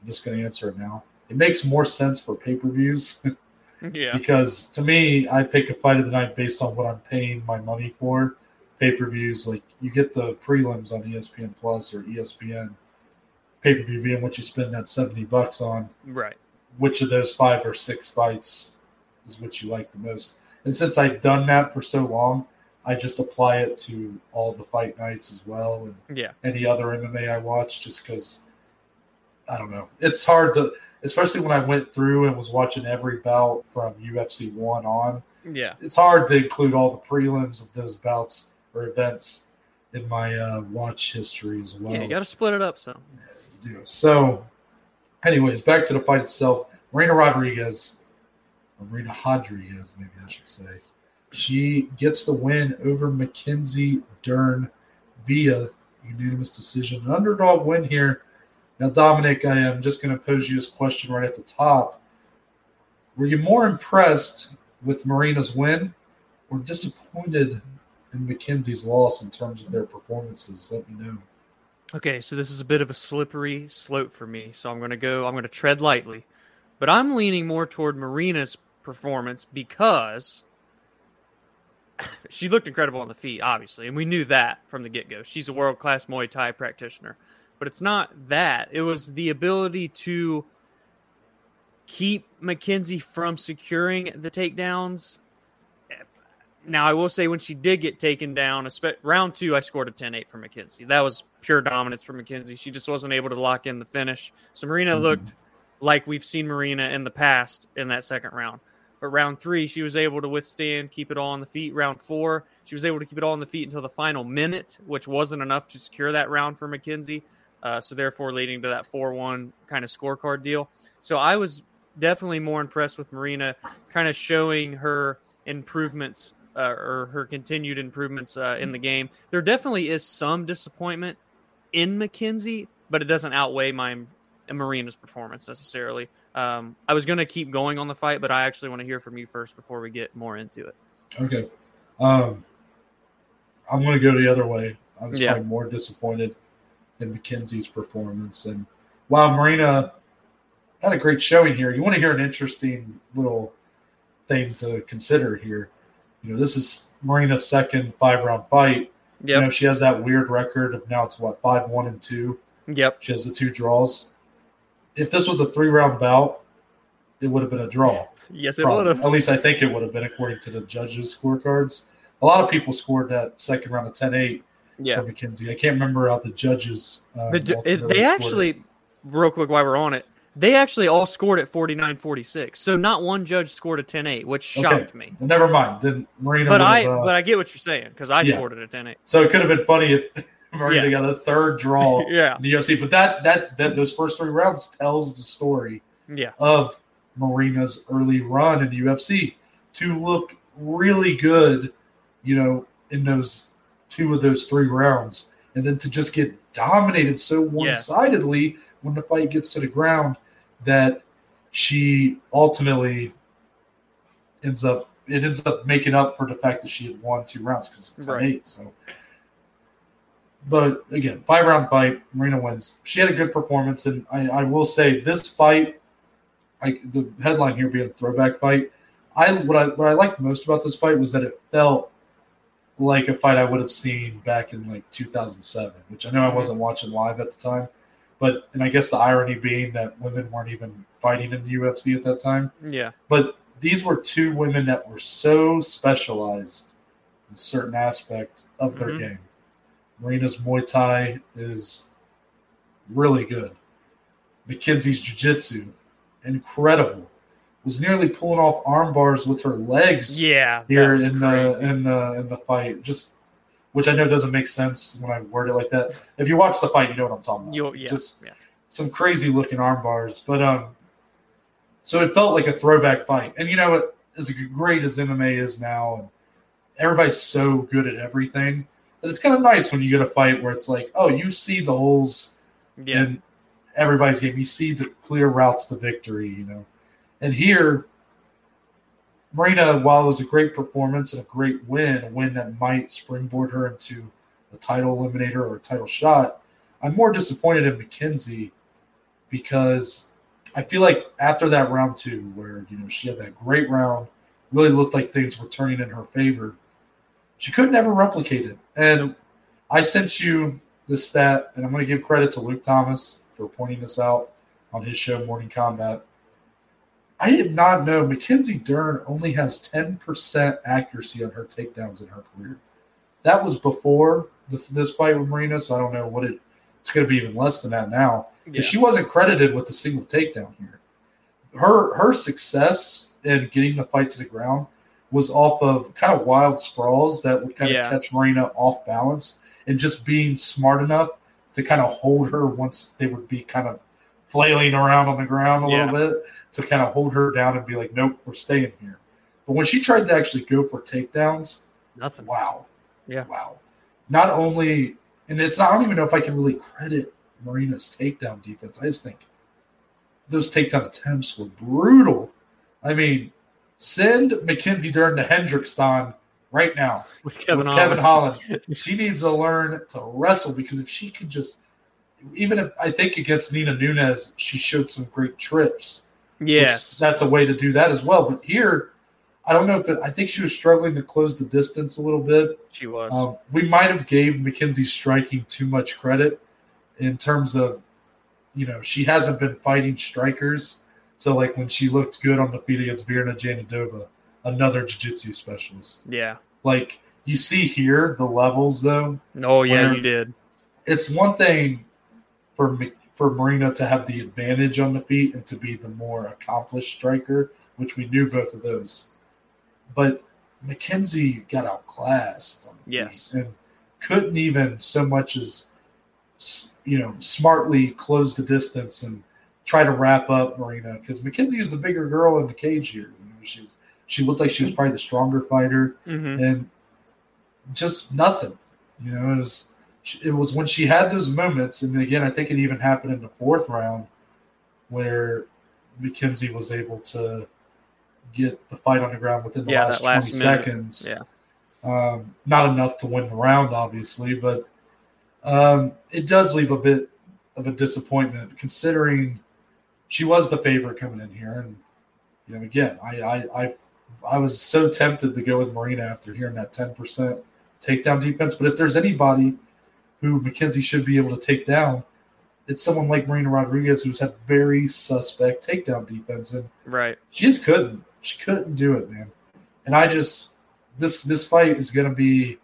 Speaker 1: I'm just going to answer it now. It makes more sense for pay per views.
Speaker 2: yeah.
Speaker 1: Because to me, I pick a fight of the night based on what I'm paying my money for. Pay per views, like you get the prelims on ESPN Plus or ESPN pay per view and what you spend that seventy bucks on.
Speaker 2: Right.
Speaker 1: Which of those five or six fights is what you like the most? And since I've done that for so long, I just apply it to all the fight nights as well, and
Speaker 2: yeah,
Speaker 1: any other MMA I watch, just because I don't know. It's hard to, especially when I went through and was watching every bout from UFC one on.
Speaker 2: Yeah,
Speaker 1: it's hard to include all the prelims of those bouts or events in my uh, watch history as well.
Speaker 2: Yeah, you got to split it up. So
Speaker 1: do. So, anyways, back to the fight itself. Marina Rodriguez, Marina Rodriguez, maybe I should say, she gets the win over Mackenzie Dern via unanimous decision. An underdog win here. Now, Dominic, I am just going to pose you this question right at the top. Were you more impressed with Marina's win or disappointed in Mackenzie's loss in terms of their performances? Let me know.
Speaker 2: Okay, so this is a bit of a slippery slope for me. So I'm going to go, I'm going to tread lightly. But I'm leaning more toward Marina's performance because she looked incredible on the feet, obviously. And we knew that from the get go. She's a world class Muay Thai practitioner. But it's not that, it was the ability to keep Mackenzie from securing the takedowns now, I will say when she did get taken down, round two, I scored a 10 8 for Mackenzie. That was pure dominance for Mackenzie. She just wasn't able to lock in the finish. So Marina mm-hmm. looked like we've seen Marina in the past in that second round. But round three, she was able to withstand, keep it all on the feet. Round four, she was able to keep it all on the feet until the final minute, which wasn't enough to secure that round for Mackenzie. Uh, so therefore, leading to that 4 1 kind of scorecard deal. So I was definitely more impressed with Marina, kind of showing her improvements uh, or her continued improvements uh, in the game. There definitely is some disappointment in Mackenzie, but it doesn't outweigh my Marina's performance necessarily. Um, I was going to keep going on the fight, but I actually want to hear from you first before we get more into it.
Speaker 1: Okay. Um, I'm going to go the other way. I was yeah. more disappointed in Mackenzie's performance. And while Marina had a great showing here, you want to hear an interesting little thing to consider here. You know, this is Marina's second five round fight. Yep. You know, she has that weird record of now it's what, five, one, and two.
Speaker 2: Yep.
Speaker 1: She has the two draws. If this was a three round bout, it would have been a draw.
Speaker 2: Yes, it would have.
Speaker 1: At least I think it would have been according to the judges' scorecards. A lot of people scored that second round of 10 8
Speaker 2: yeah.
Speaker 1: for Mackenzie. I can't remember how the judges.
Speaker 2: Um, the it, they actually, it. real quick while we're on it, they actually all scored at 49 46. So not one judge scored a 10 8, which shocked
Speaker 1: okay.
Speaker 2: me.
Speaker 1: Well, never mind. Then Marina.
Speaker 2: But I uh, but I get what you're saying because I yeah. scored it at 10 8.
Speaker 1: So it could have been funny if Marina yeah. got a third draw
Speaker 2: yeah.
Speaker 1: in the UFC. But that, that, that, those first three rounds tells the story
Speaker 2: yeah.
Speaker 1: of Marina's early run in the UFC to look really good, you know, in those two of those three rounds, and then to just get dominated so one sidedly when the fight gets to the ground that she ultimately ends up it ends up making up for the fact that she had won two rounds because it's right. eight. So, but again, five round fight, Marina wins. She had a good performance, and I, I will say this fight, I, the headline here being a throwback fight. I what I what I liked most about this fight was that it felt like a fight I would have seen back in like 2007, which I know I wasn't watching live at the time. But and I guess the irony being that women weren't even fighting in the UFC at that time.
Speaker 2: Yeah.
Speaker 1: But these were two women that were so specialized in certain aspect of their mm-hmm. game. Marina's Muay Thai is really good. Mackenzie's Jiu-Jitsu, incredible was nearly pulling off arm bars with her legs.
Speaker 2: Yeah,
Speaker 1: here in the in the in the fight, just which I know doesn't make sense when I word it like that. If you watch the fight, you know what I'm talking about.
Speaker 2: you yeah,
Speaker 1: just
Speaker 2: yeah.
Speaker 1: some crazy looking arm bars, but um, so it felt like a throwback fight. And you know what? As great as MMA is now, and everybody's so good at everything, that it's kind of nice when you get a fight where it's like, oh, you see the holes
Speaker 2: yeah.
Speaker 1: in everybody's game. You see the clear routes to victory. You know and here, Marina, while it was a great performance and a great win, a win that might springboard her into a title eliminator or a title shot, I'm more disappointed in Mackenzie because I feel like after that round two, where you know she had that great round, really looked like things were turning in her favor, she couldn't ever replicate it. And I sent you the stat, and I'm going to give credit to Luke Thomas for pointing this out on his show, Morning Combat. I did not know Mackenzie Dern only has 10% accuracy on her takedowns in her career. That was before the, this fight with Marina, so I don't know what it, it's going to be even less than that now. Yeah. She wasn't credited with a single takedown here. Her her success in getting the fight to the ground was off of kind of wild sprawls that would kind yeah. of catch Marina off balance and just being smart enough to kind of hold her once they would be kind of flailing around on the ground a yeah. little bit to kind of hold her down and be like, nope, we're staying here. But when she tried to actually go for takedowns,
Speaker 2: nothing.
Speaker 1: Wow.
Speaker 2: Yeah.
Speaker 1: Wow. Not only, and it's I don't even know if I can really credit Marina's takedown defense. I just think those takedown attempts were brutal. I mean, send Mackenzie Dern to Hendrickson right now
Speaker 2: with Kevin,
Speaker 1: with Kevin Holland. she needs to learn to wrestle because if she could just, even if I think against Nina Nunes, she showed some great trips.
Speaker 2: Yes,
Speaker 1: that's a way to do that as well. But here, I don't know if it, I think she was struggling to close the distance a little bit.
Speaker 2: She was.
Speaker 1: Um, we might have gave Mackenzie striking too much credit in terms of, you know, she hasn't been fighting strikers. So like when she looked good on the feet against Virna Jandiroba, another jiu-jitsu specialist.
Speaker 2: Yeah.
Speaker 1: Like you see here the levels though.
Speaker 2: Oh yeah, you did.
Speaker 1: It's one thing for for Marina to have the advantage on the feet and to be the more accomplished striker, which we knew both of those. But Mackenzie got outclassed on the
Speaker 2: yes.
Speaker 1: and couldn't even so much as you know smartly close the distance and try to wrap up Marina because Mackenzie was the bigger girl in the cage here. You know, she's she looked like she was probably the stronger fighter,
Speaker 2: Mhm.
Speaker 1: and just nothing. You know, it was it was when she had those moments, and again, I think it even happened in the fourth round where Mackenzie was able to get the fight on the ground within the
Speaker 2: Yeah,
Speaker 1: last,
Speaker 2: that last
Speaker 1: 20
Speaker 2: minute.
Speaker 1: seconds.
Speaker 2: Yeah.
Speaker 1: Um, not enough to win the round, obviously, but um, it does leave a bit of a disappointment considering she was the favorite coming in here. And, you know, again, I, I, I, I was so tempted to go with Marina after hearing that 10% takedown defense. But if there's anybody who Mackenzie should be able to take down, it's someone like Marina Rodriguez who's had very suspect takedown defense. And
Speaker 2: Right.
Speaker 1: she just couldn't. She couldn't do it, man. And I just this this fight is going to be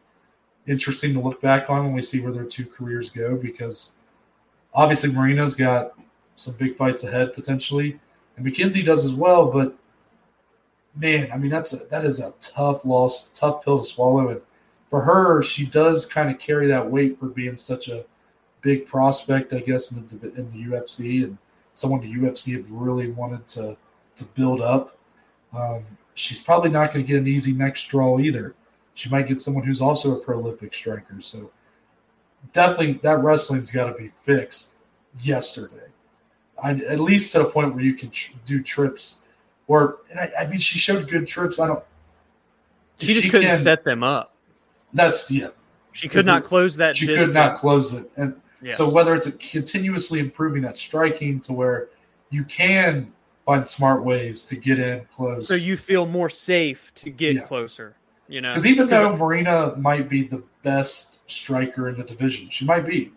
Speaker 1: interesting to look back on when we see where their two careers go because obviously Marina's got some big fights ahead potentially, and Mackenzie does as well. But man, I mean that's a, that is a tough loss, tough pill to swallow. And for her, she does kind of carry that weight for being such a big prospect, I guess, in the in the UFC and someone the UFC have really wanted to to build up. Um, she's probably not going to get an easy next draw either. She might get someone who's also a prolific striker. So definitely that wrestling's got to be fixed yesterday. I, at least to the point where you can tr- do trips. Or and I, I mean, she showed good trips. I don't.
Speaker 2: She just couldn't
Speaker 1: can-
Speaker 2: set them up.
Speaker 1: That's yeah.
Speaker 2: She could not close that.
Speaker 1: She
Speaker 2: distance.
Speaker 1: could not close it, and
Speaker 2: Yes.
Speaker 1: so whether it's a continuously improving that striking to where you can find smart ways to get in close.
Speaker 2: so you feel more safe to get
Speaker 1: Yeah.
Speaker 2: closer. You know,
Speaker 1: because even though Marina might be the best striker in the division, she might be.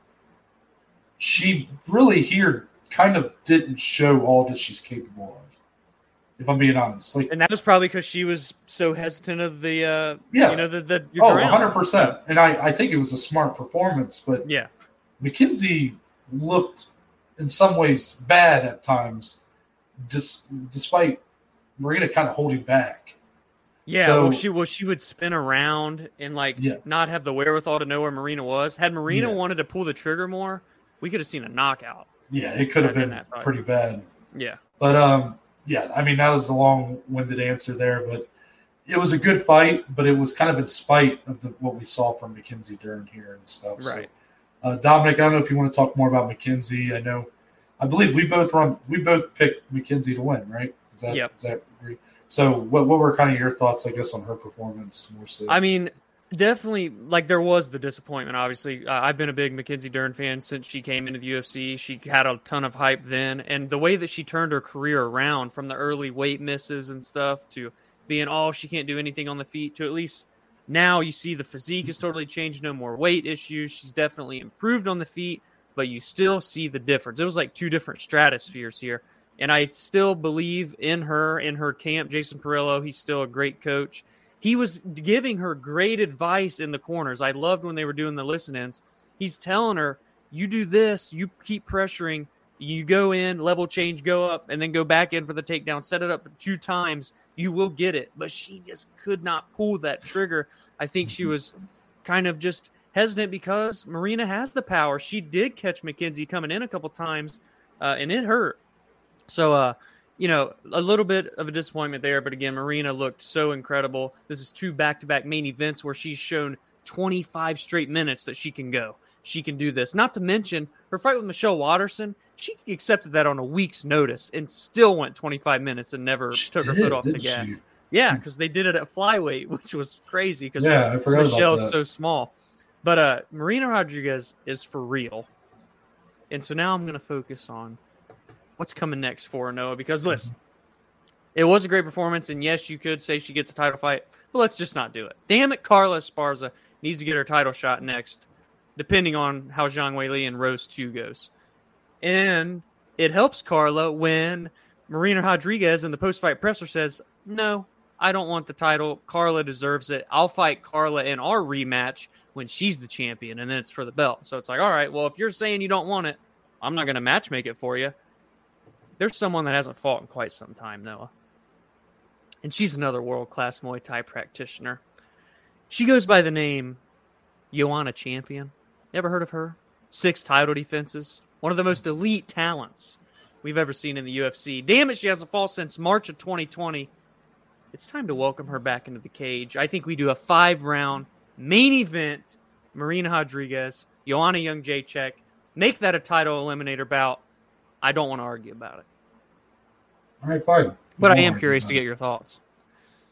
Speaker 1: She really here kind of didn't show all that she's capable of. If I'm being honest, like
Speaker 2: and that was probably because she was so hesitant of the, uh,
Speaker 1: Yeah.
Speaker 2: you know, the the,
Speaker 1: oh,
Speaker 2: ground.
Speaker 1: 100 percent, and I I think it was a smart performance, but
Speaker 2: Yeah,
Speaker 1: Mackenzie looked in some ways bad at times, just despite Marina kind of holding back.
Speaker 2: yeah.
Speaker 1: So-
Speaker 2: well, she well she would spin around and like
Speaker 1: Yeah.
Speaker 2: not have the wherewithal to know where Marina was. Had Marina
Speaker 1: Yeah.
Speaker 2: wanted to pull the trigger more, we could have seen a knockout.
Speaker 1: Yeah, it could have been
Speaker 2: that
Speaker 1: pretty bad.
Speaker 2: Yeah,
Speaker 1: But um, yeah, I mean that was a long-winded answer there, but it was a good fight. But it was kind of in spite of the, what we saw from Mackenzie during here and stuff. So,
Speaker 2: right.
Speaker 1: uh, Dominic, I don't know if you want to talk more about Mackenzie. I know, I believe we both run, we both picked Mackenzie to win, right? Is that,
Speaker 2: Yep.
Speaker 1: is that agree? So, what what were kind of your thoughts, I guess, on her performance more so?
Speaker 2: I mean, definitely, like there was the disappointment. Obviously, uh, I've been a big Mackenzie Dern fan since she came into the UFC. She had a ton of hype then, and the way that she turned her career around from the early weight misses and stuff to being oh she can't do anything on the feet to at least now you see the physique has totally changed. No more weight issues. She's definitely improved on the feet, but you still see the difference. It was like two different stratospheres here. And I still believe in her, in her camp. Jason Parillo, he's still a great coach he was giving her great advice in the corners. I loved when they were doing the listen ins. He's telling her, you do this, you keep pressuring, you go in, level change, go up, and then go back in for the takedown, set it up two times, you will get it. But she just could not pull that trigger. I think she was kind of just hesitant because Marina has the power. She did catch Mackenzie coming in a couple times, uh, and it hurt. So, uh, you know, a little bit of a disappointment there, but again, Marina looked so incredible. This is two back to back main events where she's shown 25 straight minutes that she can go. She can do this. Not to mention her fight with Michelle Waterson. She accepted that on a week's notice and still went 25 minutes and never
Speaker 1: She
Speaker 2: took her foot off the gas.
Speaker 1: she?
Speaker 2: Yeah, because they did it at flyweight, which was crazy because
Speaker 1: yeah, I forgot about
Speaker 2: Michelle's so small. But uh Marina Rodriguez is for real. And so now I'm going to focus on what's coming next for Noah. Because mm-hmm. listen, it was a great performance, and yes, you could say she gets a title fight, but let's just not do it. Damn it, Carla Esparza needs to get her title shot next, depending on how Zhang Weili and Rose 2 goes. And it helps Carla when Marina Rodriguez in the post fight presser says, No, I don't want the title. Carla deserves it. I'll fight Carla in our rematch when she's the champion, and then it's for the belt. So it's like, all right, well, if you're saying you don't want it, I'm not going to match make it for you. There's someone that hasn't fought in quite some time, Noah. And she's another world class Muay Thai practitioner. She goes by the name Joanna Champion. Ever heard of her? Six title defenses. One of the most elite talents we've ever seen in the UFC. Damn it, she hasn't fought since March of 2020. It's time to welcome her back into the cage. I think we do a five round main event. Marina Rodriguez, Joanna Jedrzejczyk, make that a title eliminator bout. I don't want to argue about it.
Speaker 1: All right, fine.
Speaker 2: But I am curious to get your thoughts.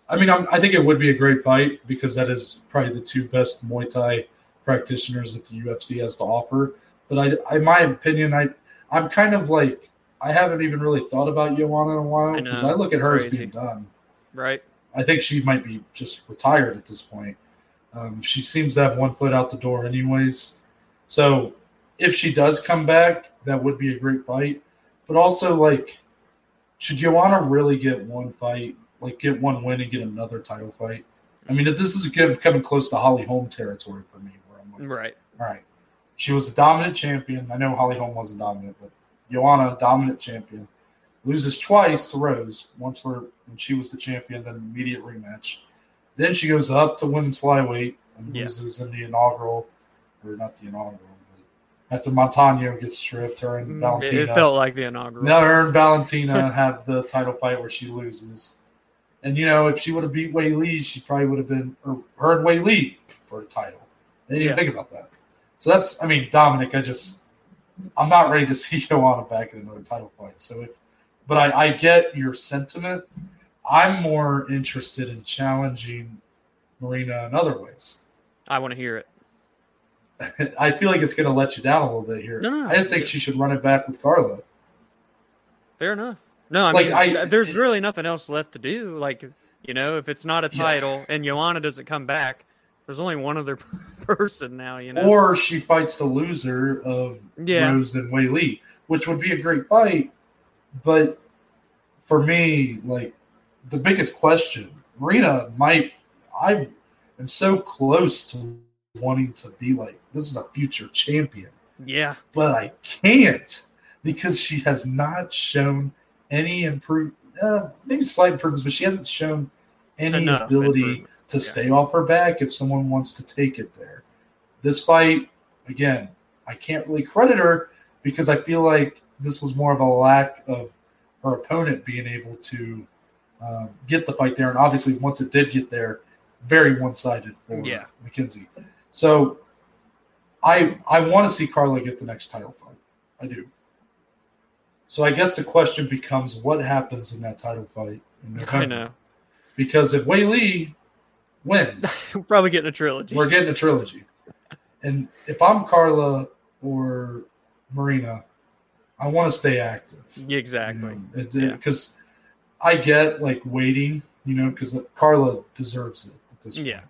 Speaker 1: I mean, I'm, I think it would be a great fight because that is probably the two best Muay Thai practitioners that the UFC has to offer. But I, in my opinion, I, I'm kind of like I haven't even really thought about Joanna in a while because
Speaker 2: know.
Speaker 1: I, look at her as being done.
Speaker 2: Right?
Speaker 1: I think she might be just retired at this point. Um, she seems to have one foot out the door, anyways. So if she does come back, that would be a great fight. But also, like, should Joanna really get one fight, like get one win and get another title fight? I mean, if this is getting, coming close to Holly Holm territory for me, where I'm like,
Speaker 2: Right.
Speaker 1: all right, she was a dominant champion. I know Holly Holm wasn't dominant, but Joanna, dominant champion, loses twice to Rose. Once for when she was the champion, then immediate rematch. Then she goes up to women's flyweight and
Speaker 2: Yeah.
Speaker 1: loses in the inaugural, or not the inaugural, after Montano gets stripped, her and
Speaker 2: Mm,
Speaker 1: Valentina.
Speaker 2: it felt like the inaugural.
Speaker 1: Now her and Valentina have the title fight where she loses. And you know, if she would have beat Weili, she probably would have been or her and Weili for the title. They didn't
Speaker 2: Yeah.
Speaker 1: even think about that. So that's I mean, Dominic, I just I'm not ready to see Joanna back in another title fight. So if but I, I get your sentiment. I'm more interested in challenging Marina in other ways.
Speaker 2: I want to hear it.
Speaker 1: I feel like it's gonna let you down a little bit here.
Speaker 2: No, no.
Speaker 1: I just think she should run it back with Carla.
Speaker 2: Fair enough. No, I
Speaker 1: Like,
Speaker 2: mean,
Speaker 1: I-
Speaker 2: th- there's really nothing else left to do. Like, you know, if it's not a
Speaker 1: Yeah.
Speaker 2: title and Joanna doesn't come back, there's only one other person now. You know,
Speaker 1: Or she fights the loser of
Speaker 2: Yeah.
Speaker 1: Rose and Weili, which would be a great fight. But for me, like the biggest question, Marina might I am so close to wanting to be like this is a future champion,
Speaker 2: yeah,
Speaker 1: but I can't because she has not shown any improve uh, maybe slight improvements, but she hasn't shown any
Speaker 2: enough
Speaker 1: ability to
Speaker 2: Yeah.
Speaker 1: stay off her back if someone wants to take it there. This fight, again, I can't really credit her because I feel like this was more of a lack of her opponent being able to um, get the fight there. And obviously, once it did get there, very one sided for
Speaker 2: Yeah.
Speaker 1: Mackenzie. So I I want to see Carla get the next title fight. I do. So I guess the question becomes what happens in that title fight in November?
Speaker 2: I know.
Speaker 1: Because if Weili wins,
Speaker 2: We're probably getting a trilogy.
Speaker 1: we're getting a trilogy. And if I'm Carla or Marina, I want to stay active.
Speaker 2: Yeah, exactly. Yeah.
Speaker 1: Because I get like waiting, you know, because Carla deserves it at this point.
Speaker 2: Yeah.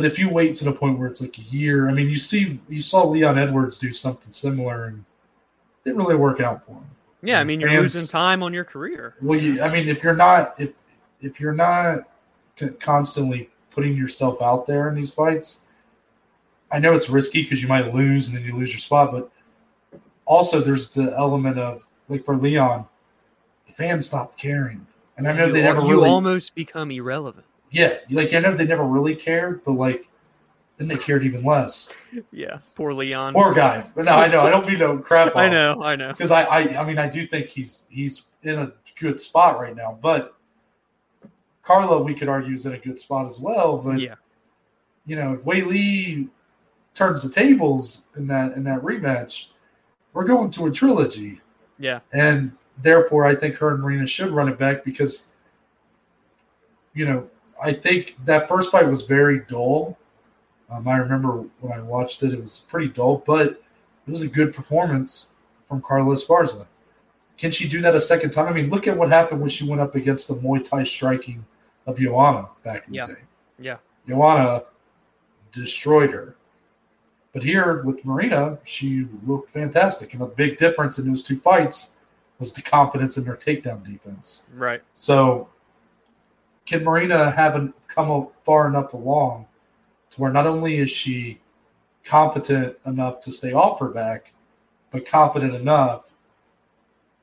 Speaker 1: But if you wait to the point where it's like a year, I mean, you see, you saw Leon Edwards do something similar and it didn't really work out for him.
Speaker 2: Yeah, I mean, you're losing time on your career.
Speaker 1: Well, you, I mean, if you're not if if you're not constantly putting yourself out there in these fights, I know it's risky because you might lose and then you lose your spot. But also, there's the element of like for Leon, the fans stopped caring, and I know
Speaker 2: you,
Speaker 1: they never
Speaker 2: you
Speaker 1: really,
Speaker 2: almost become irrelevant.
Speaker 1: Yeah, like I know they never really cared, but like then they cared even less.
Speaker 2: Yeah, poor Leon.
Speaker 1: Poor guy. But no, I know I don't mean no crap.
Speaker 2: I know, I know.
Speaker 1: because I, I I mean I do think he's he's in a good spot right now, but Carla we could argue is in a good spot as well. But
Speaker 2: Yeah,
Speaker 1: you know if Weili turns the tables in that in that rematch, we're going to a trilogy,
Speaker 2: yeah,
Speaker 1: and therefore I think her and Marina should run it back because you know I think that first fight was very dull. Um, I remember when I watched it, it was pretty dull, but it was a good performance from Carla Esparza. Can she do that a second time? I mean, look at what happened when she went up against the Muay Thai striking of Joanna back in
Speaker 2: Yeah.
Speaker 1: the day.
Speaker 2: yeah,
Speaker 1: Joanna destroyed her. But here with Marina, she looked fantastic. And a big difference in those two fights was the confidence in her takedown defense.
Speaker 2: right.
Speaker 1: So, can Marina haven't come far enough along to where not only is she competent enough to stay off her back, but confident enough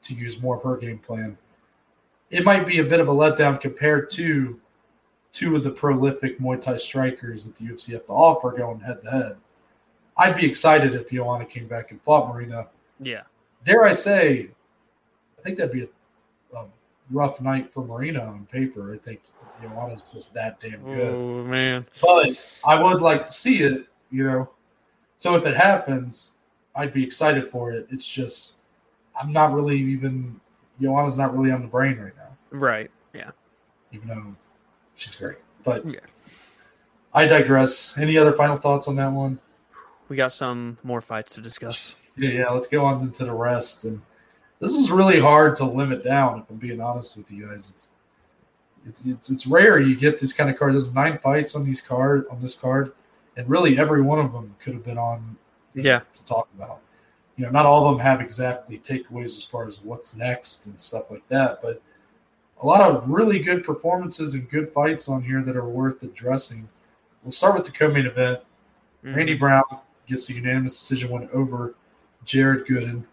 Speaker 1: to use more of her game plan? It might be a bit of a letdown compared to two of the prolific Muay Thai strikers that the UFC have to offer going head to head. I'd be excited if Joanna came back and fought Marina
Speaker 2: Yeah,
Speaker 1: dare I say, I think that'd be a rough night for Marina on paper. I think Joanna's just that damn good.
Speaker 2: Oh man.
Speaker 1: But I would like to see it, you know. So if it happens, I'd be excited for it. It's just I'm not really even Joanna's not really on the brain right now,
Speaker 2: Right. Yeah.
Speaker 1: even though she's great. But
Speaker 2: Yeah.
Speaker 1: I digress. Any other final thoughts on that one?
Speaker 2: We got some more fights to discuss.
Speaker 1: Yeah, yeah. Let's go on into the rest. And this is really hard to limit down. If I'm being honest with you guys, it's it's it's, it's rare you get this kind of card. There's nine fights on these card on this card, and really every one of them could have been on.
Speaker 2: Yeah.
Speaker 1: To talk about, you know, not all of them have exactly takeaways as far as what's next and stuff like that, but a lot of really good performances and good fights on here that are worth addressing. We'll start with the co-main event.
Speaker 2: Mhm.
Speaker 1: Randy Brown gets the unanimous decision win over Jared Gooden.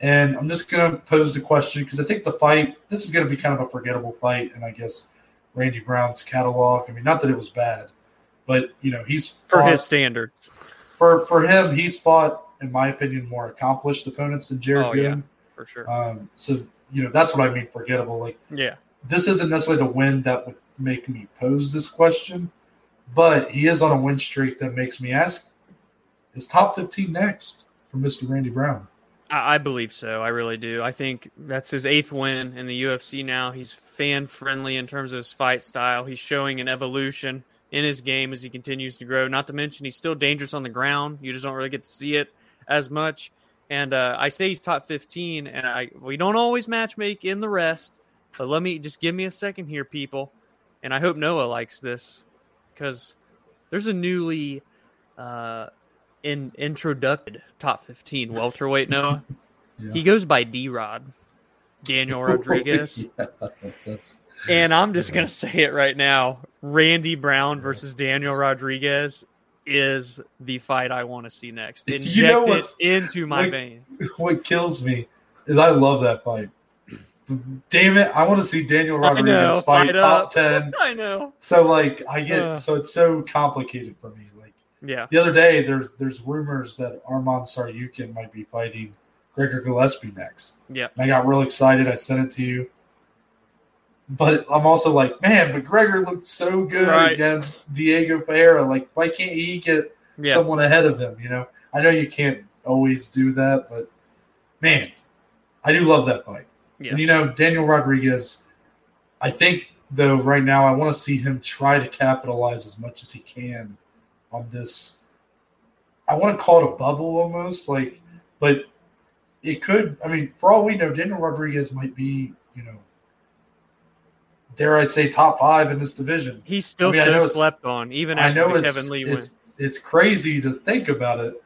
Speaker 1: And I'm just going to pose the question because I think the fight, this is going to be kind of a forgettable fight. And I guess Randy Brown's catalog, I mean, not that it was bad, but, you know, he's
Speaker 2: for his standard.
Speaker 1: for, for him, he's fought, in my opinion, more accomplished opponents than Jared
Speaker 2: Oh, yeah. For sure.
Speaker 1: Um, so, you know, that's what I mean forgettable. Like,
Speaker 2: Yeah.
Speaker 1: this isn't necessarily the win that would make me pose this question, but he is on a win streak that makes me ask: Is top fifteen next for Mister Randy Brown?
Speaker 2: I, believe so. I really do. I think that's his eighth win in the UFC now. He's fan friendly in terms of his fight style. He's showing an evolution in his game as he continues to grow. Not to mention, he's still dangerous on the ground. You just don't really get to see it as much. And uh, I say he's top 15, and I we don't always match make in the rest. But let me just give me a second here, people. And I hope Noah likes this because there's a newly uh, in introduced top 15 welterweight Noah.
Speaker 1: Yeah.
Speaker 2: He goes by D Rod, Daniel Rodriguez.
Speaker 1: yeah,
Speaker 2: and I'm just going to say it right now Randy Brown versus Daniel Rodriguez is the fight I want to see next.
Speaker 1: You
Speaker 2: Inject
Speaker 1: know
Speaker 2: it into my
Speaker 1: like-
Speaker 2: veins.
Speaker 1: what kills me is I love that fight. Damn it! I want to see Daniel Rodriguez
Speaker 2: know,
Speaker 1: fight
Speaker 2: fight
Speaker 1: top ten.
Speaker 2: I know.
Speaker 1: So like, I get
Speaker 2: Uh.
Speaker 1: so it's so complicated for me.
Speaker 2: Yeah.
Speaker 1: the other day, there's there's rumors that Arman Tsarukyan might be fighting Gregor Gillespie next.
Speaker 2: Yeah.
Speaker 1: And I got real excited. I sent it to you. But I'm also like, man, but Gregor looked so good
Speaker 2: Right.
Speaker 1: against Diego Ferreira. Like, why can't he get
Speaker 2: Yeah.
Speaker 1: someone ahead of him? You know, I know you can't always do that, but man, I do love that fight.
Speaker 2: Yeah.
Speaker 1: And you know, Daniel Rodriguez, I think though right now I want to see him try to capitalize as much as he can on this. I want to call it a bubble almost, like, but it could. I mean, for all we know, Daniel Rodriguez might be, you know, dare I say, top five in this division.
Speaker 2: He's still
Speaker 1: I mean, I know
Speaker 2: so slept on, even
Speaker 1: I know
Speaker 2: Kevin Lee win.
Speaker 1: it's it's crazy to think about it,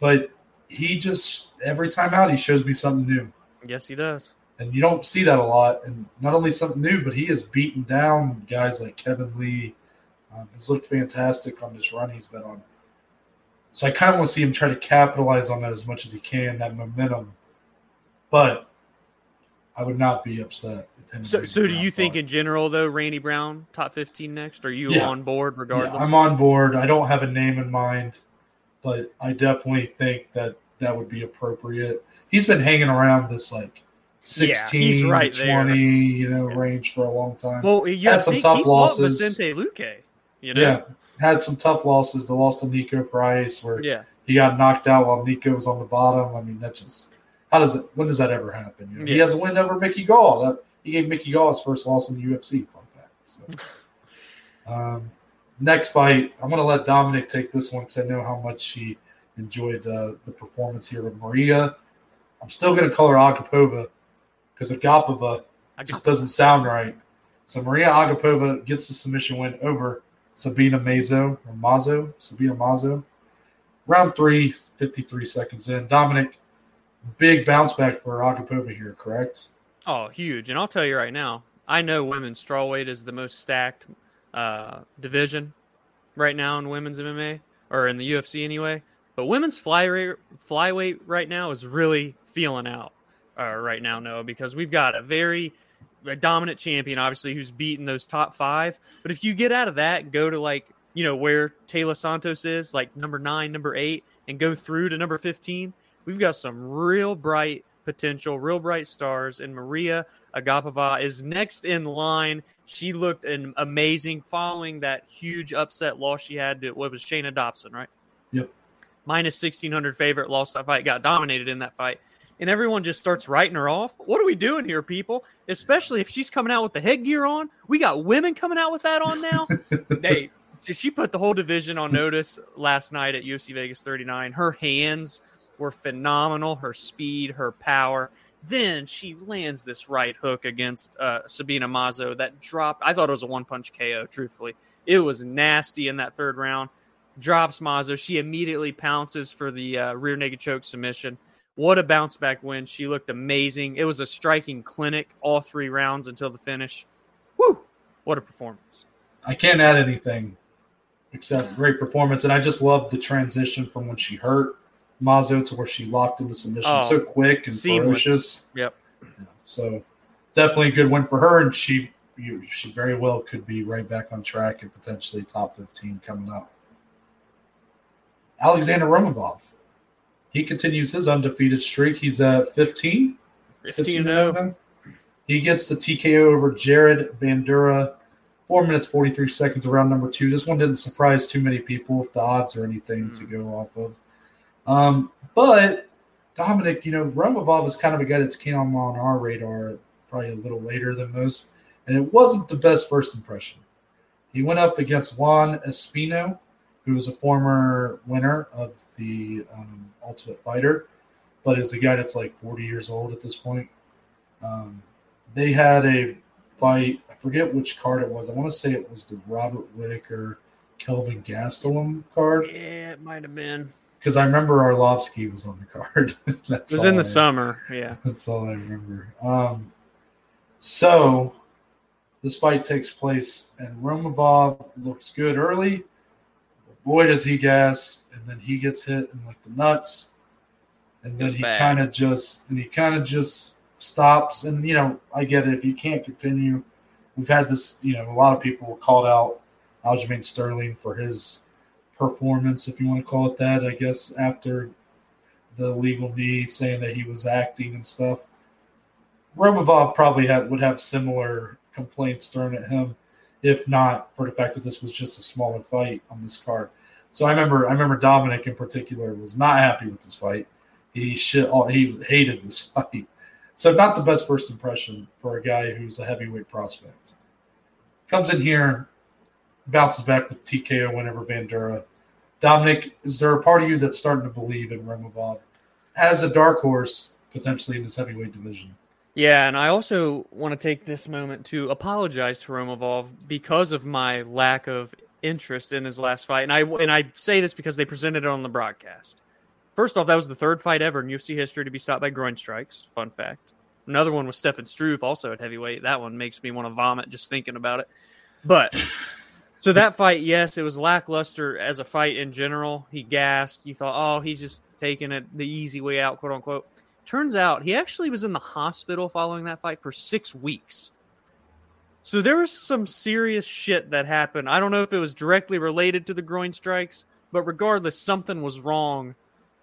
Speaker 1: but he just every time out he shows me something new,
Speaker 2: Yes, he does.
Speaker 1: and you don't see that a lot. And not only something new, but he has beaten down guys like Kevin Lee. Um, he's looked fantastic on this run he's been on. So I kind of want to see him try to capitalize on that as much as he can, that momentum. But I would not be upset.
Speaker 2: So, so do you think in general though, Randy Brown top fifteen next? Are you
Speaker 1: Yeah.
Speaker 2: on board regardless?
Speaker 1: Yeah, I'm on board. I don't have a name in mind, but I definitely think that that would be appropriate. He's been hanging around this like 16
Speaker 2: he's right
Speaker 1: to
Speaker 2: there.
Speaker 1: you know,
Speaker 2: Yeah.
Speaker 1: range for a long time.
Speaker 2: well, you
Speaker 1: Had some tough losses.
Speaker 2: Vicente Luque. You know,
Speaker 1: Yeah, had some tough losses. The loss to Niko Price, where
Speaker 2: yeah,
Speaker 1: he got knocked out while Nico was on the bottom. I mean, that just how does it? When does that ever happen? You know, He has a win over Mickey Gall. That he gave Mickey Gall his first loss in the UFC. Fun fact. So, um, next fight, I'm going to let Dominic take this one because I know how much he enjoyed uh, the performance here with Maria. I'm still going to call her Agapova because Agapova just doesn't sound right. So Maria Agapova gets the submission win over Sabina Mazo or Mazo, Sabina Mazo. Round three, 53 seconds in. Dominic, big bounce back for Agapova here, correct?
Speaker 2: Oh, huge! And I'll tell you right now, I know women's strawweight is the most stacked uh, division right now in women's MMA or in the UFC anyway. But women's flyweight flyweight right now is really feeling out uh, right now, Noah, because we've got a very a dominant champion, obviously, who's beaten those top five. But if you get out of that, go to like you know where Taila Santos is, like number nine, number eight, and go through to number fifteen. we've got some real bright potential, real bright stars. And Maria Agapova is next in line. She looked an amazing following that huge upset loss she had to what was Shayna Dobson, right?
Speaker 1: Yep.
Speaker 2: Minus 1600 favorite, lost that fight, got dominated in that fight. And everyone just starts writing her off. What are we doing here, people? Especially if she's coming out with the headgear on. We got women coming out with that on now. they so she put the whole division on notice last night at UFC Vegas 39. Her hands were phenomenal, her speed, her power. Then she lands this right hook against uh, Sabina Mazo that dropped. I thought it was a one punch KO, truthfully. It was nasty in that third round. Drops Mazo. She immediately pounces for the uh, rear naked choke submission. What a bounce back win. She looked amazing. It was a striking clinic all three rounds until the finish. Woo! What a performance.
Speaker 1: I can't add anything except great performance. And I just love the transition from when she hurt Mazo to where she locked into submission oh, so quick and seamless. ferocious.
Speaker 2: Yep.
Speaker 1: So definitely a good win for her, and she she very well could be right back on track and potentially top fifteen coming up. Alexander Romanov, he continues his undefeated streak. He's at 15.
Speaker 2: 15 0.
Speaker 1: He gets the TKO over Jared Vanderaa Four minutes, 43 seconds around number two. This one didn't surprise too many people with the odds or anything mm-hmm. to go off of. Um, but Dominic, you know, Romanov is kind of a guy that's came on our radar probably a little later than most, and it wasn't the best first impression. He went up against Juan Espino, who was a former winner of the um, Ultimate Fighter, but is a guy that's like 40 years old at this point. Um, they had a fight I forget which card it was. I want to say it was the Robert Whitaker, Kelvin Gastelum card.
Speaker 2: Yeah, it might have been.
Speaker 1: Because I remember Arlovsky was on the card.
Speaker 2: it was in the I, summer. Yeah.
Speaker 1: That's all I remember. Um, so this fight takes place, and Romanov looks good early. Boy, does he gas, and then he gets hit in like the nuts, and then he kind of just and he kind of just stops. And you know, I get it. If you can't continue we've had this, you know, a lot of people called out Aljamain Sterling for his performance, if you want to call it that, I guess, after the legal knee, saying that he was acting and stuff. Romanov probably have, would have similar complaints thrown at him, if not for the fact that this was just a smaller fight on this card. So I remember, I remember Dominic in particular was not happy with this fight. He shit, all, he hated this fight. So not the best first impression for a guy who's a heavyweight prospect. Comes in here, bounces back with TKO whenever Vanderaa. Dominic, is there a part of you that's starting to believe in Romanov as a dark horse potentially in this heavyweight division?
Speaker 2: Yeah, and I also want to take this moment to apologize to Romanov because of my lack of interest in his last fight. And I and I say this because they presented it on the broadcast. First off, that was the third fight ever in UFC history to be stopped by groin strikes. Fun fact. Another one was Stefan Struve, also at heavyweight. That one makes me want to vomit just thinking about it. But so that fight, yes, it was lackluster as a fight in general. He gassed. You thought, oh, he's just taking it the easy way out, quote unquote. Turns out he actually was in the hospital following that fight for six weeks. So there was some serious shit that happened. I don't know if it was directly related to the groin strikes, but regardless, something was wrong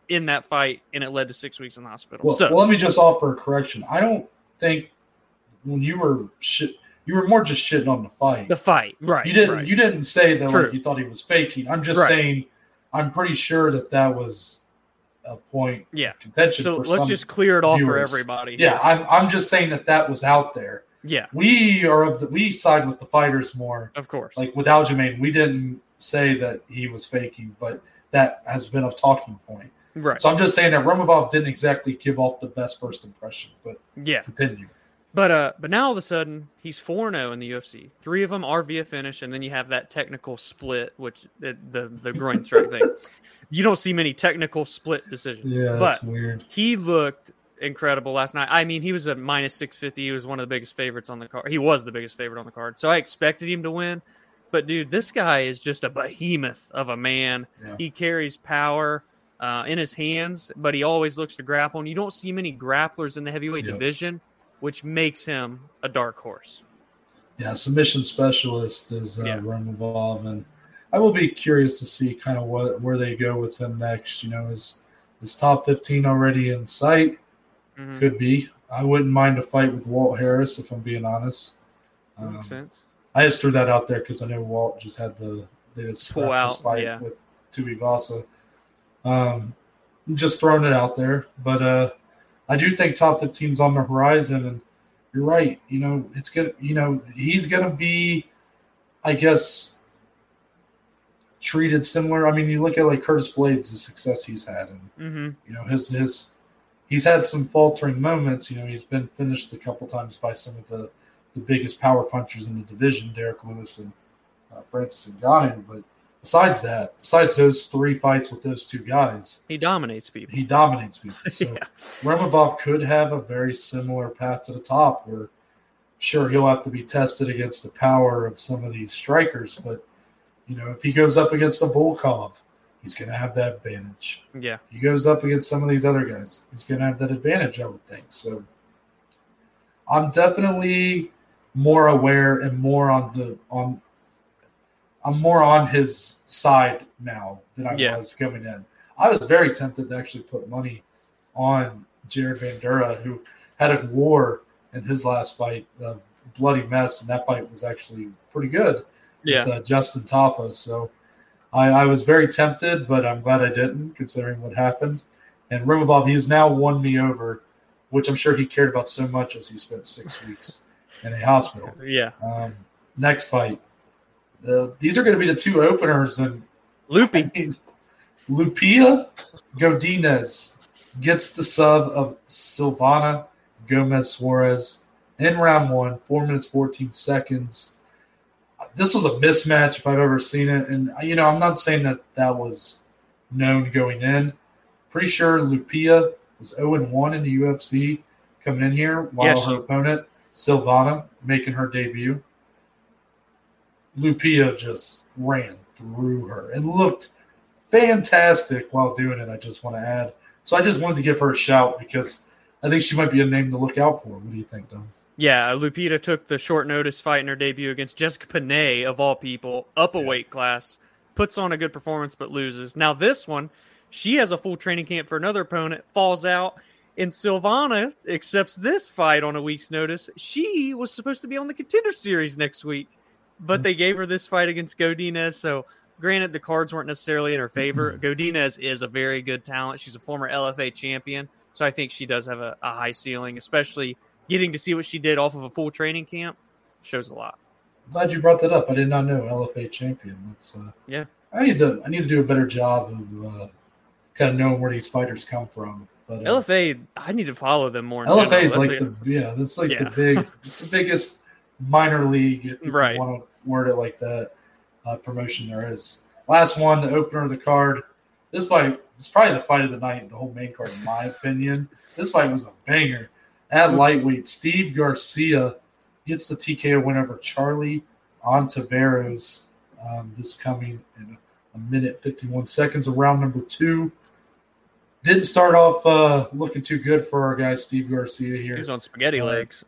Speaker 2: in that fight, and it led to six weeks in the hospital.
Speaker 1: Well,
Speaker 2: so,
Speaker 1: well, let me just offer a correction. I don't think when you were shit, you were more just shitting on the fight.
Speaker 2: The fight, right?
Speaker 1: You didn't.
Speaker 2: Right.
Speaker 1: You didn't say that like you thought he was faking. I'm just right. saying. I'm pretty sure that that was a point.
Speaker 2: Yeah.
Speaker 1: contention.
Speaker 2: So let's just clear it off for everybody.
Speaker 1: Yeah, I'm. I'm just saying that that was out there.
Speaker 2: Yeah.
Speaker 1: We are of the we side with the fighters more.
Speaker 2: Of course.
Speaker 1: Like with Aljamain, we didn't say that he was faking, but that has been a talking point.
Speaker 2: Right.
Speaker 1: So I'm just saying that Romanov didn't exactly give off the best first impression, but
Speaker 2: yeah,
Speaker 1: continue.
Speaker 2: But uh, but now all of a sudden he's four zero oh in the UFC. Three of them are via finish, and then you have that technical split, which the the, the groin strike thing. You don't see many technical split decisions.
Speaker 1: Yeah,
Speaker 2: but
Speaker 1: weird.
Speaker 2: He looked incredible last night. I mean, he was a minus six fifty. He was one of the biggest favorites on the card. He was the biggest favorite on the card, so I expected him to win. But dude, this guy is just a behemoth of a man. Yeah. He carries power uh, in his hands, but he always looks to grapple. And you don't see many grapplers in the heavyweight yep. division, which makes him a dark horse.
Speaker 1: Yeah, submission specialist is uh, yeah. and I will be curious to see kind of what where they go with him next. You know, is Is top 15 already in sight?
Speaker 2: Mhm.
Speaker 1: Could be. I wouldn't mind a fight with Walt Harris if I'm being honest. Um,
Speaker 2: Makes sense.
Speaker 1: I just threw that out there because I know Walt just had the they had
Speaker 2: Pull
Speaker 1: his
Speaker 2: out,
Speaker 1: fight
Speaker 2: yeah.
Speaker 1: with Tuivasa. Um, just throwing it out there, but uh, I do think top 15's on the horizon, and you're right. You know, it's gonna. You know, he's gonna be, I guess, treated similar. I mean, you look at like Curtis Blaydes, the success he's had, and
Speaker 2: hmm
Speaker 1: you know his his he's had some faltering moments. You know, he's been finished a couple times by some of the the biggest power punchers in the division, Derrick Lewis and uh, Francis Ngannou. But besides that, besides those three fights with those two guys,
Speaker 2: He dominates people.
Speaker 1: he dominates people. So
Speaker 2: Yeah.
Speaker 1: Romanov could have a very similar path to the top where sure he'll have to be tested against the power of some of these strikers, but you know, if he goes up against a Volkov, he's gonna have that advantage
Speaker 2: Yeah.
Speaker 1: he goes up against some of these other guys. He's going to have that advantage, I would think. So I'm definitely more aware and more on the on. I'm more on his side now than I
Speaker 2: Yeah.
Speaker 1: was coming in. I was very tempted to actually put money on Jared Vanderaa, who had a war in his last fight, a bloody mess, and that fight was actually pretty good
Speaker 2: Yeah.
Speaker 1: with uh, Justin Tafa. So I, I was very tempted, but I'm glad I didn't, considering what happened. And Romanov, he has now won me over, which I'm sure he cared about so much as he spent six weeks in a hospital.
Speaker 2: Yeah.
Speaker 1: Um, next fight. Uh, these are going to be the two openers, and
Speaker 2: Loopy.
Speaker 1: I mean, Lupita Godinez gets the sub of Silvana Gomez Juarez in round one, four minutes, 14 seconds. This was a mismatch if I've ever seen it. And, you know, I'm not saying that that was known going in. Pretty sure Lupita was 0 1 in the UFC coming in here, while
Speaker 2: Yes.
Speaker 1: her opponent, Silvana, making her debut. Lupita just ran through her and looked fantastic while doing it. I just want to add. So I just wanted to give her a shout because I think she might be a name to look out for. What do you think, Don?
Speaker 2: Yeah, Lupita took the short notice fight in her debut against Jessica Penne, of all people, up a
Speaker 1: Yeah.
Speaker 2: weight class, puts on a good performance but loses. Now, this one, she has a full training camp for another opponent, falls out, and Silvana accepts this fight on a week's notice. She was supposed to be on the contender series next week, but they gave her this fight against Godinez. So, granted, the cards weren't necessarily in her favor. Godinez is a very good talent. She's a former LFA champion. So, I think she does have a, a high ceiling, especially getting to see what she did off of a full training camp shows a lot.
Speaker 1: Glad you brought that up. I did not know LFA champion. That's uh,
Speaker 2: Yeah.
Speaker 1: I need to I need to do a better job of uh, kind of knowing where these fighters come from. But uh,
Speaker 2: LFA, I need to follow them more.
Speaker 1: LFA is like the yeah, that's like
Speaker 2: Yeah.
Speaker 1: the big, it's the biggest minor league, if you
Speaker 2: Right.
Speaker 1: want word it like that, uh, promotion there is. Last one, the opener of the card. This fight was probably the fight of the night, the whole main card, in my opinion. This fight was a banger. At lightweight, Steve Garcia gets the TKO win over Charlie Ontiveros. Um, this coming in a minute 51 seconds of round number two. Didn't start off uh, looking too good for our guy Steve Garcia here.
Speaker 2: He's on spaghetti
Speaker 1: Uh,
Speaker 2: legs.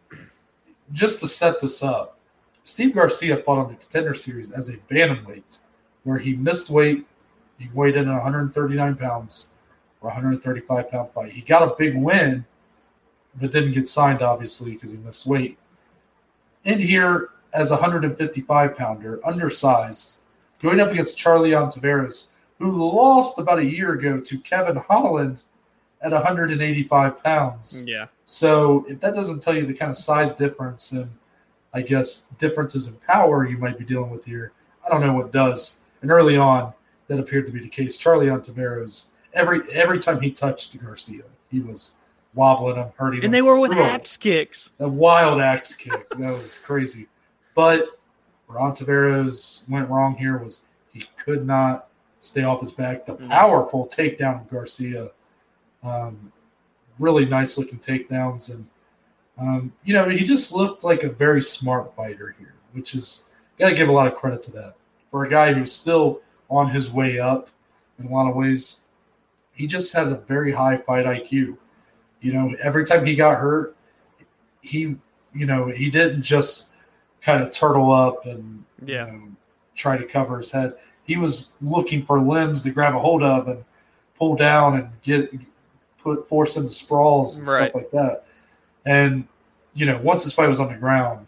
Speaker 1: Just to set this up, Steve Garcia fought on the Contender Series as a bantamweight, where he missed weight. He weighed in at 139 pounds for a 135 pound fight. He got a big win, but didn't get signed obviously because he missed weight. In here as a 155 pounder, undersized, going up against Charlie Ontiveros, who lost about a year ago to Kevin Holland at 185 pounds.
Speaker 2: Yeah,
Speaker 1: So if that doesn't tell you the kind of size difference and I guess differences in power you might be dealing with here, I don't know what does. And early on, that appeared to be the case. Charlie on Ontiveros, every every time he touched Garcia, he was wobbling him, hurting him.
Speaker 2: and they were with
Speaker 1: a-
Speaker 2: axe kicks.
Speaker 1: a wild axe kick. That was crazy. But where Ontiveros went wrong here was he could not stay off his back. The
Speaker 2: Mm.
Speaker 1: powerful takedown of Garcia. Um, really nice looking takedowns. And, um, you know, he just looked like a very smart fighter here, which is, got to give a lot of credit to that. For a guy who's still on his way up in a lot of ways, he just had a very high fight IQ. You know, every time he got hurt, he you know he didn't just kind of turtle up and
Speaker 2: Yeah.
Speaker 1: you know, try to cover his head he was looking for limbs to grab a hold of and pull down and get put force into sprawls and
Speaker 2: Right.
Speaker 1: stuff like that. And you know, once this fight was on the ground,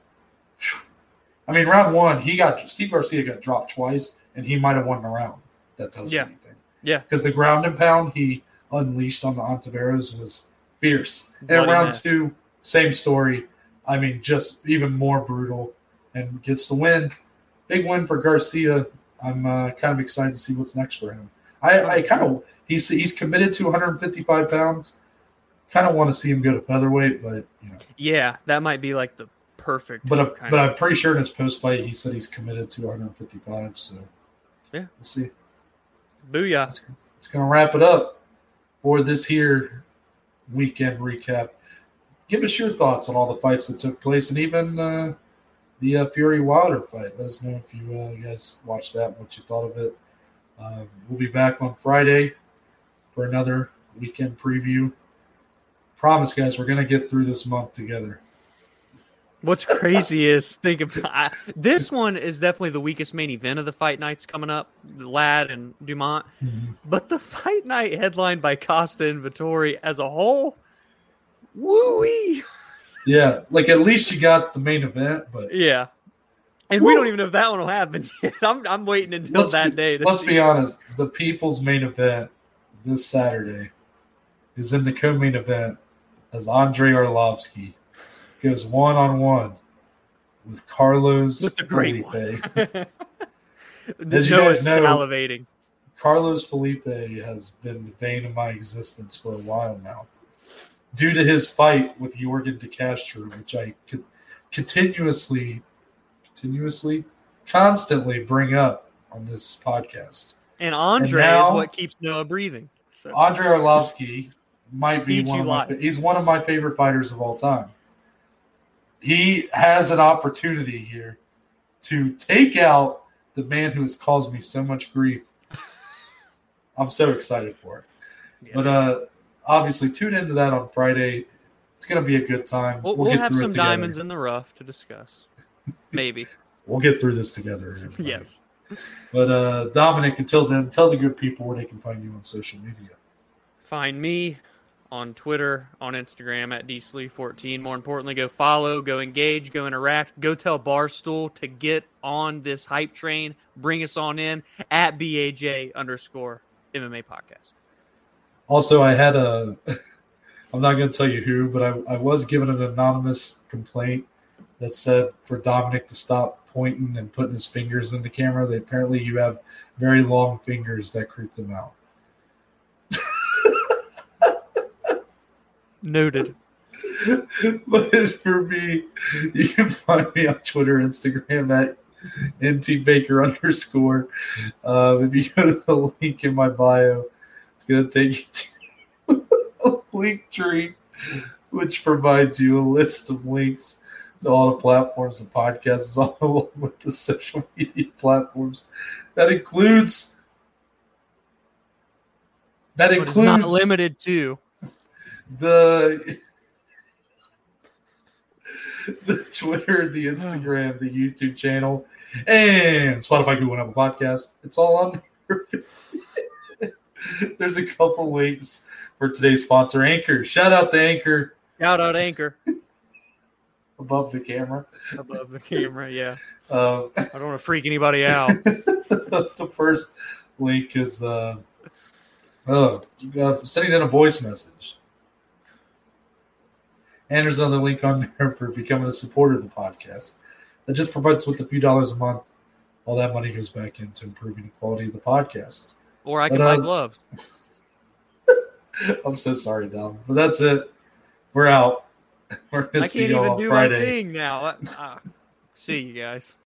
Speaker 1: I mean, round one, he got Steve Garcia got dropped twice, and he might have won the round. That tells
Speaker 2: Yeah.
Speaker 1: you anything.
Speaker 2: Yeah.
Speaker 1: because the ground and pound he unleashed on the Ontiveros was fierce. And
Speaker 2: Bloody
Speaker 1: round two, same story. I mean, just even more brutal, and gets the win. Big win for Garcia. I'm uh, kind of excited to see what's next for him. I, I kind of he's he's committed to 155 pounds. Kind of want to see him go to featherweight, but you know,
Speaker 2: Yeah, that might be like the perfect.
Speaker 1: but uh,
Speaker 2: kind
Speaker 1: but
Speaker 2: of-
Speaker 1: I'm pretty sure in his post fight he said he's committed to 155. So
Speaker 2: Yeah.
Speaker 1: we'll see.
Speaker 2: booyah.
Speaker 1: It's going to wrap it up for this here weekend recap. Give us your thoughts on all the fights that took place, and even uh, the uh, Fury Wilder fight. Let us know if you uh, guys watched that, and what you thought of it. Um, we'll be back on Friday for another weekend preview. Promise, guys, we're going to get through this month together.
Speaker 2: What's crazy is think about I, this one is definitely the weakest main event of the fight nights coming up, the Ladd and Dumont. Mm-hmm. But the fight night headlined by Costa and Vettori as a whole, woo
Speaker 1: Yeah, like at least you got the main event, but
Speaker 2: Yeah. And we don't even know if that one will happen yet. I'm, I'm waiting until
Speaker 1: Let's
Speaker 2: that
Speaker 1: be-
Speaker 2: day. To
Speaker 1: let's be honest. The people's main event this Saturday is in the co-main event as Andre Arlovski goes one on one with Carlos
Speaker 2: With the great
Speaker 1: Felipe.
Speaker 2: As
Speaker 1: you guys know-
Speaker 2: salivating.
Speaker 1: Carlos Felipe has been the bane of my existence for a while now, due to his fight with Yorgan De Castro, which I could continuously, continuously, constantly bring up on this podcast.
Speaker 2: And Andre
Speaker 1: now-
Speaker 2: is what keeps Noah breathing. So
Speaker 1: Andre Arlovski might be one of my, he's one of my favorite fighters of all time. He has an opportunity here to take out the man who has caused me so much grief. I'm so excited for it. But uh obviously tune into that on Friday. It's gonna be a good time.
Speaker 2: we'll, we'll
Speaker 1: get
Speaker 2: have
Speaker 1: through
Speaker 2: some diamonds in the rough to discuss. Maybe.
Speaker 1: We'll get through this together. everybody.
Speaker 2: yes.
Speaker 1: But uh Dominic, until then, tell the good people where they can find you on social media.
Speaker 2: Find me on Twitter, on Instagram at dslee14. More importantly, go follow, go engage, go interact, go tell Barstool to get on this hype train. Bring us on in at BAJ underscore MMA podcast.
Speaker 1: Also, I had a. I'm not going to tell you who, but I, I was given an anonymous complaint that said for Dominic to stop pointing and putting his fingers in the camera. They apparently you have very long fingers that creep them out.
Speaker 2: Noted.
Speaker 1: but for me, you can find me on Twitter, Instagram at ntbaker underscore. Um, if you go to the link in my bio, it's going to take you to a link tree, which provides you a list of links to all the platforms and podcasts, all along with the social media platforms. That includes. That
Speaker 2: But
Speaker 1: includes
Speaker 2: it's not limited to.
Speaker 1: The the Twitter, the Instagram, the YouTube channel, and Spotify, Google, and Apple Podcast. It's all on there. There's a couple links for today's sponsor, Anchor. Shout out to Anchor
Speaker 2: Shout out Anchor
Speaker 1: above the camera.
Speaker 2: above the camera. Yeah.
Speaker 1: Um,
Speaker 2: I don't want to freak anybody out.
Speaker 1: the first link is uh, oh, uh, sending in a voice message. And there's another link on there for becoming a supporter of the podcast. That just provides with a few dollars a month. All that money goes back into improving the quality of the podcast.
Speaker 2: Or I can
Speaker 1: But,
Speaker 2: buy
Speaker 1: uh,
Speaker 2: gloves.
Speaker 1: I'm so sorry, Dom. But that's it. We're out. We're
Speaker 2: I
Speaker 1: gonna
Speaker 2: can't even
Speaker 1: on
Speaker 2: do my
Speaker 1: Friday.
Speaker 2: thing now. Uh, see you guys.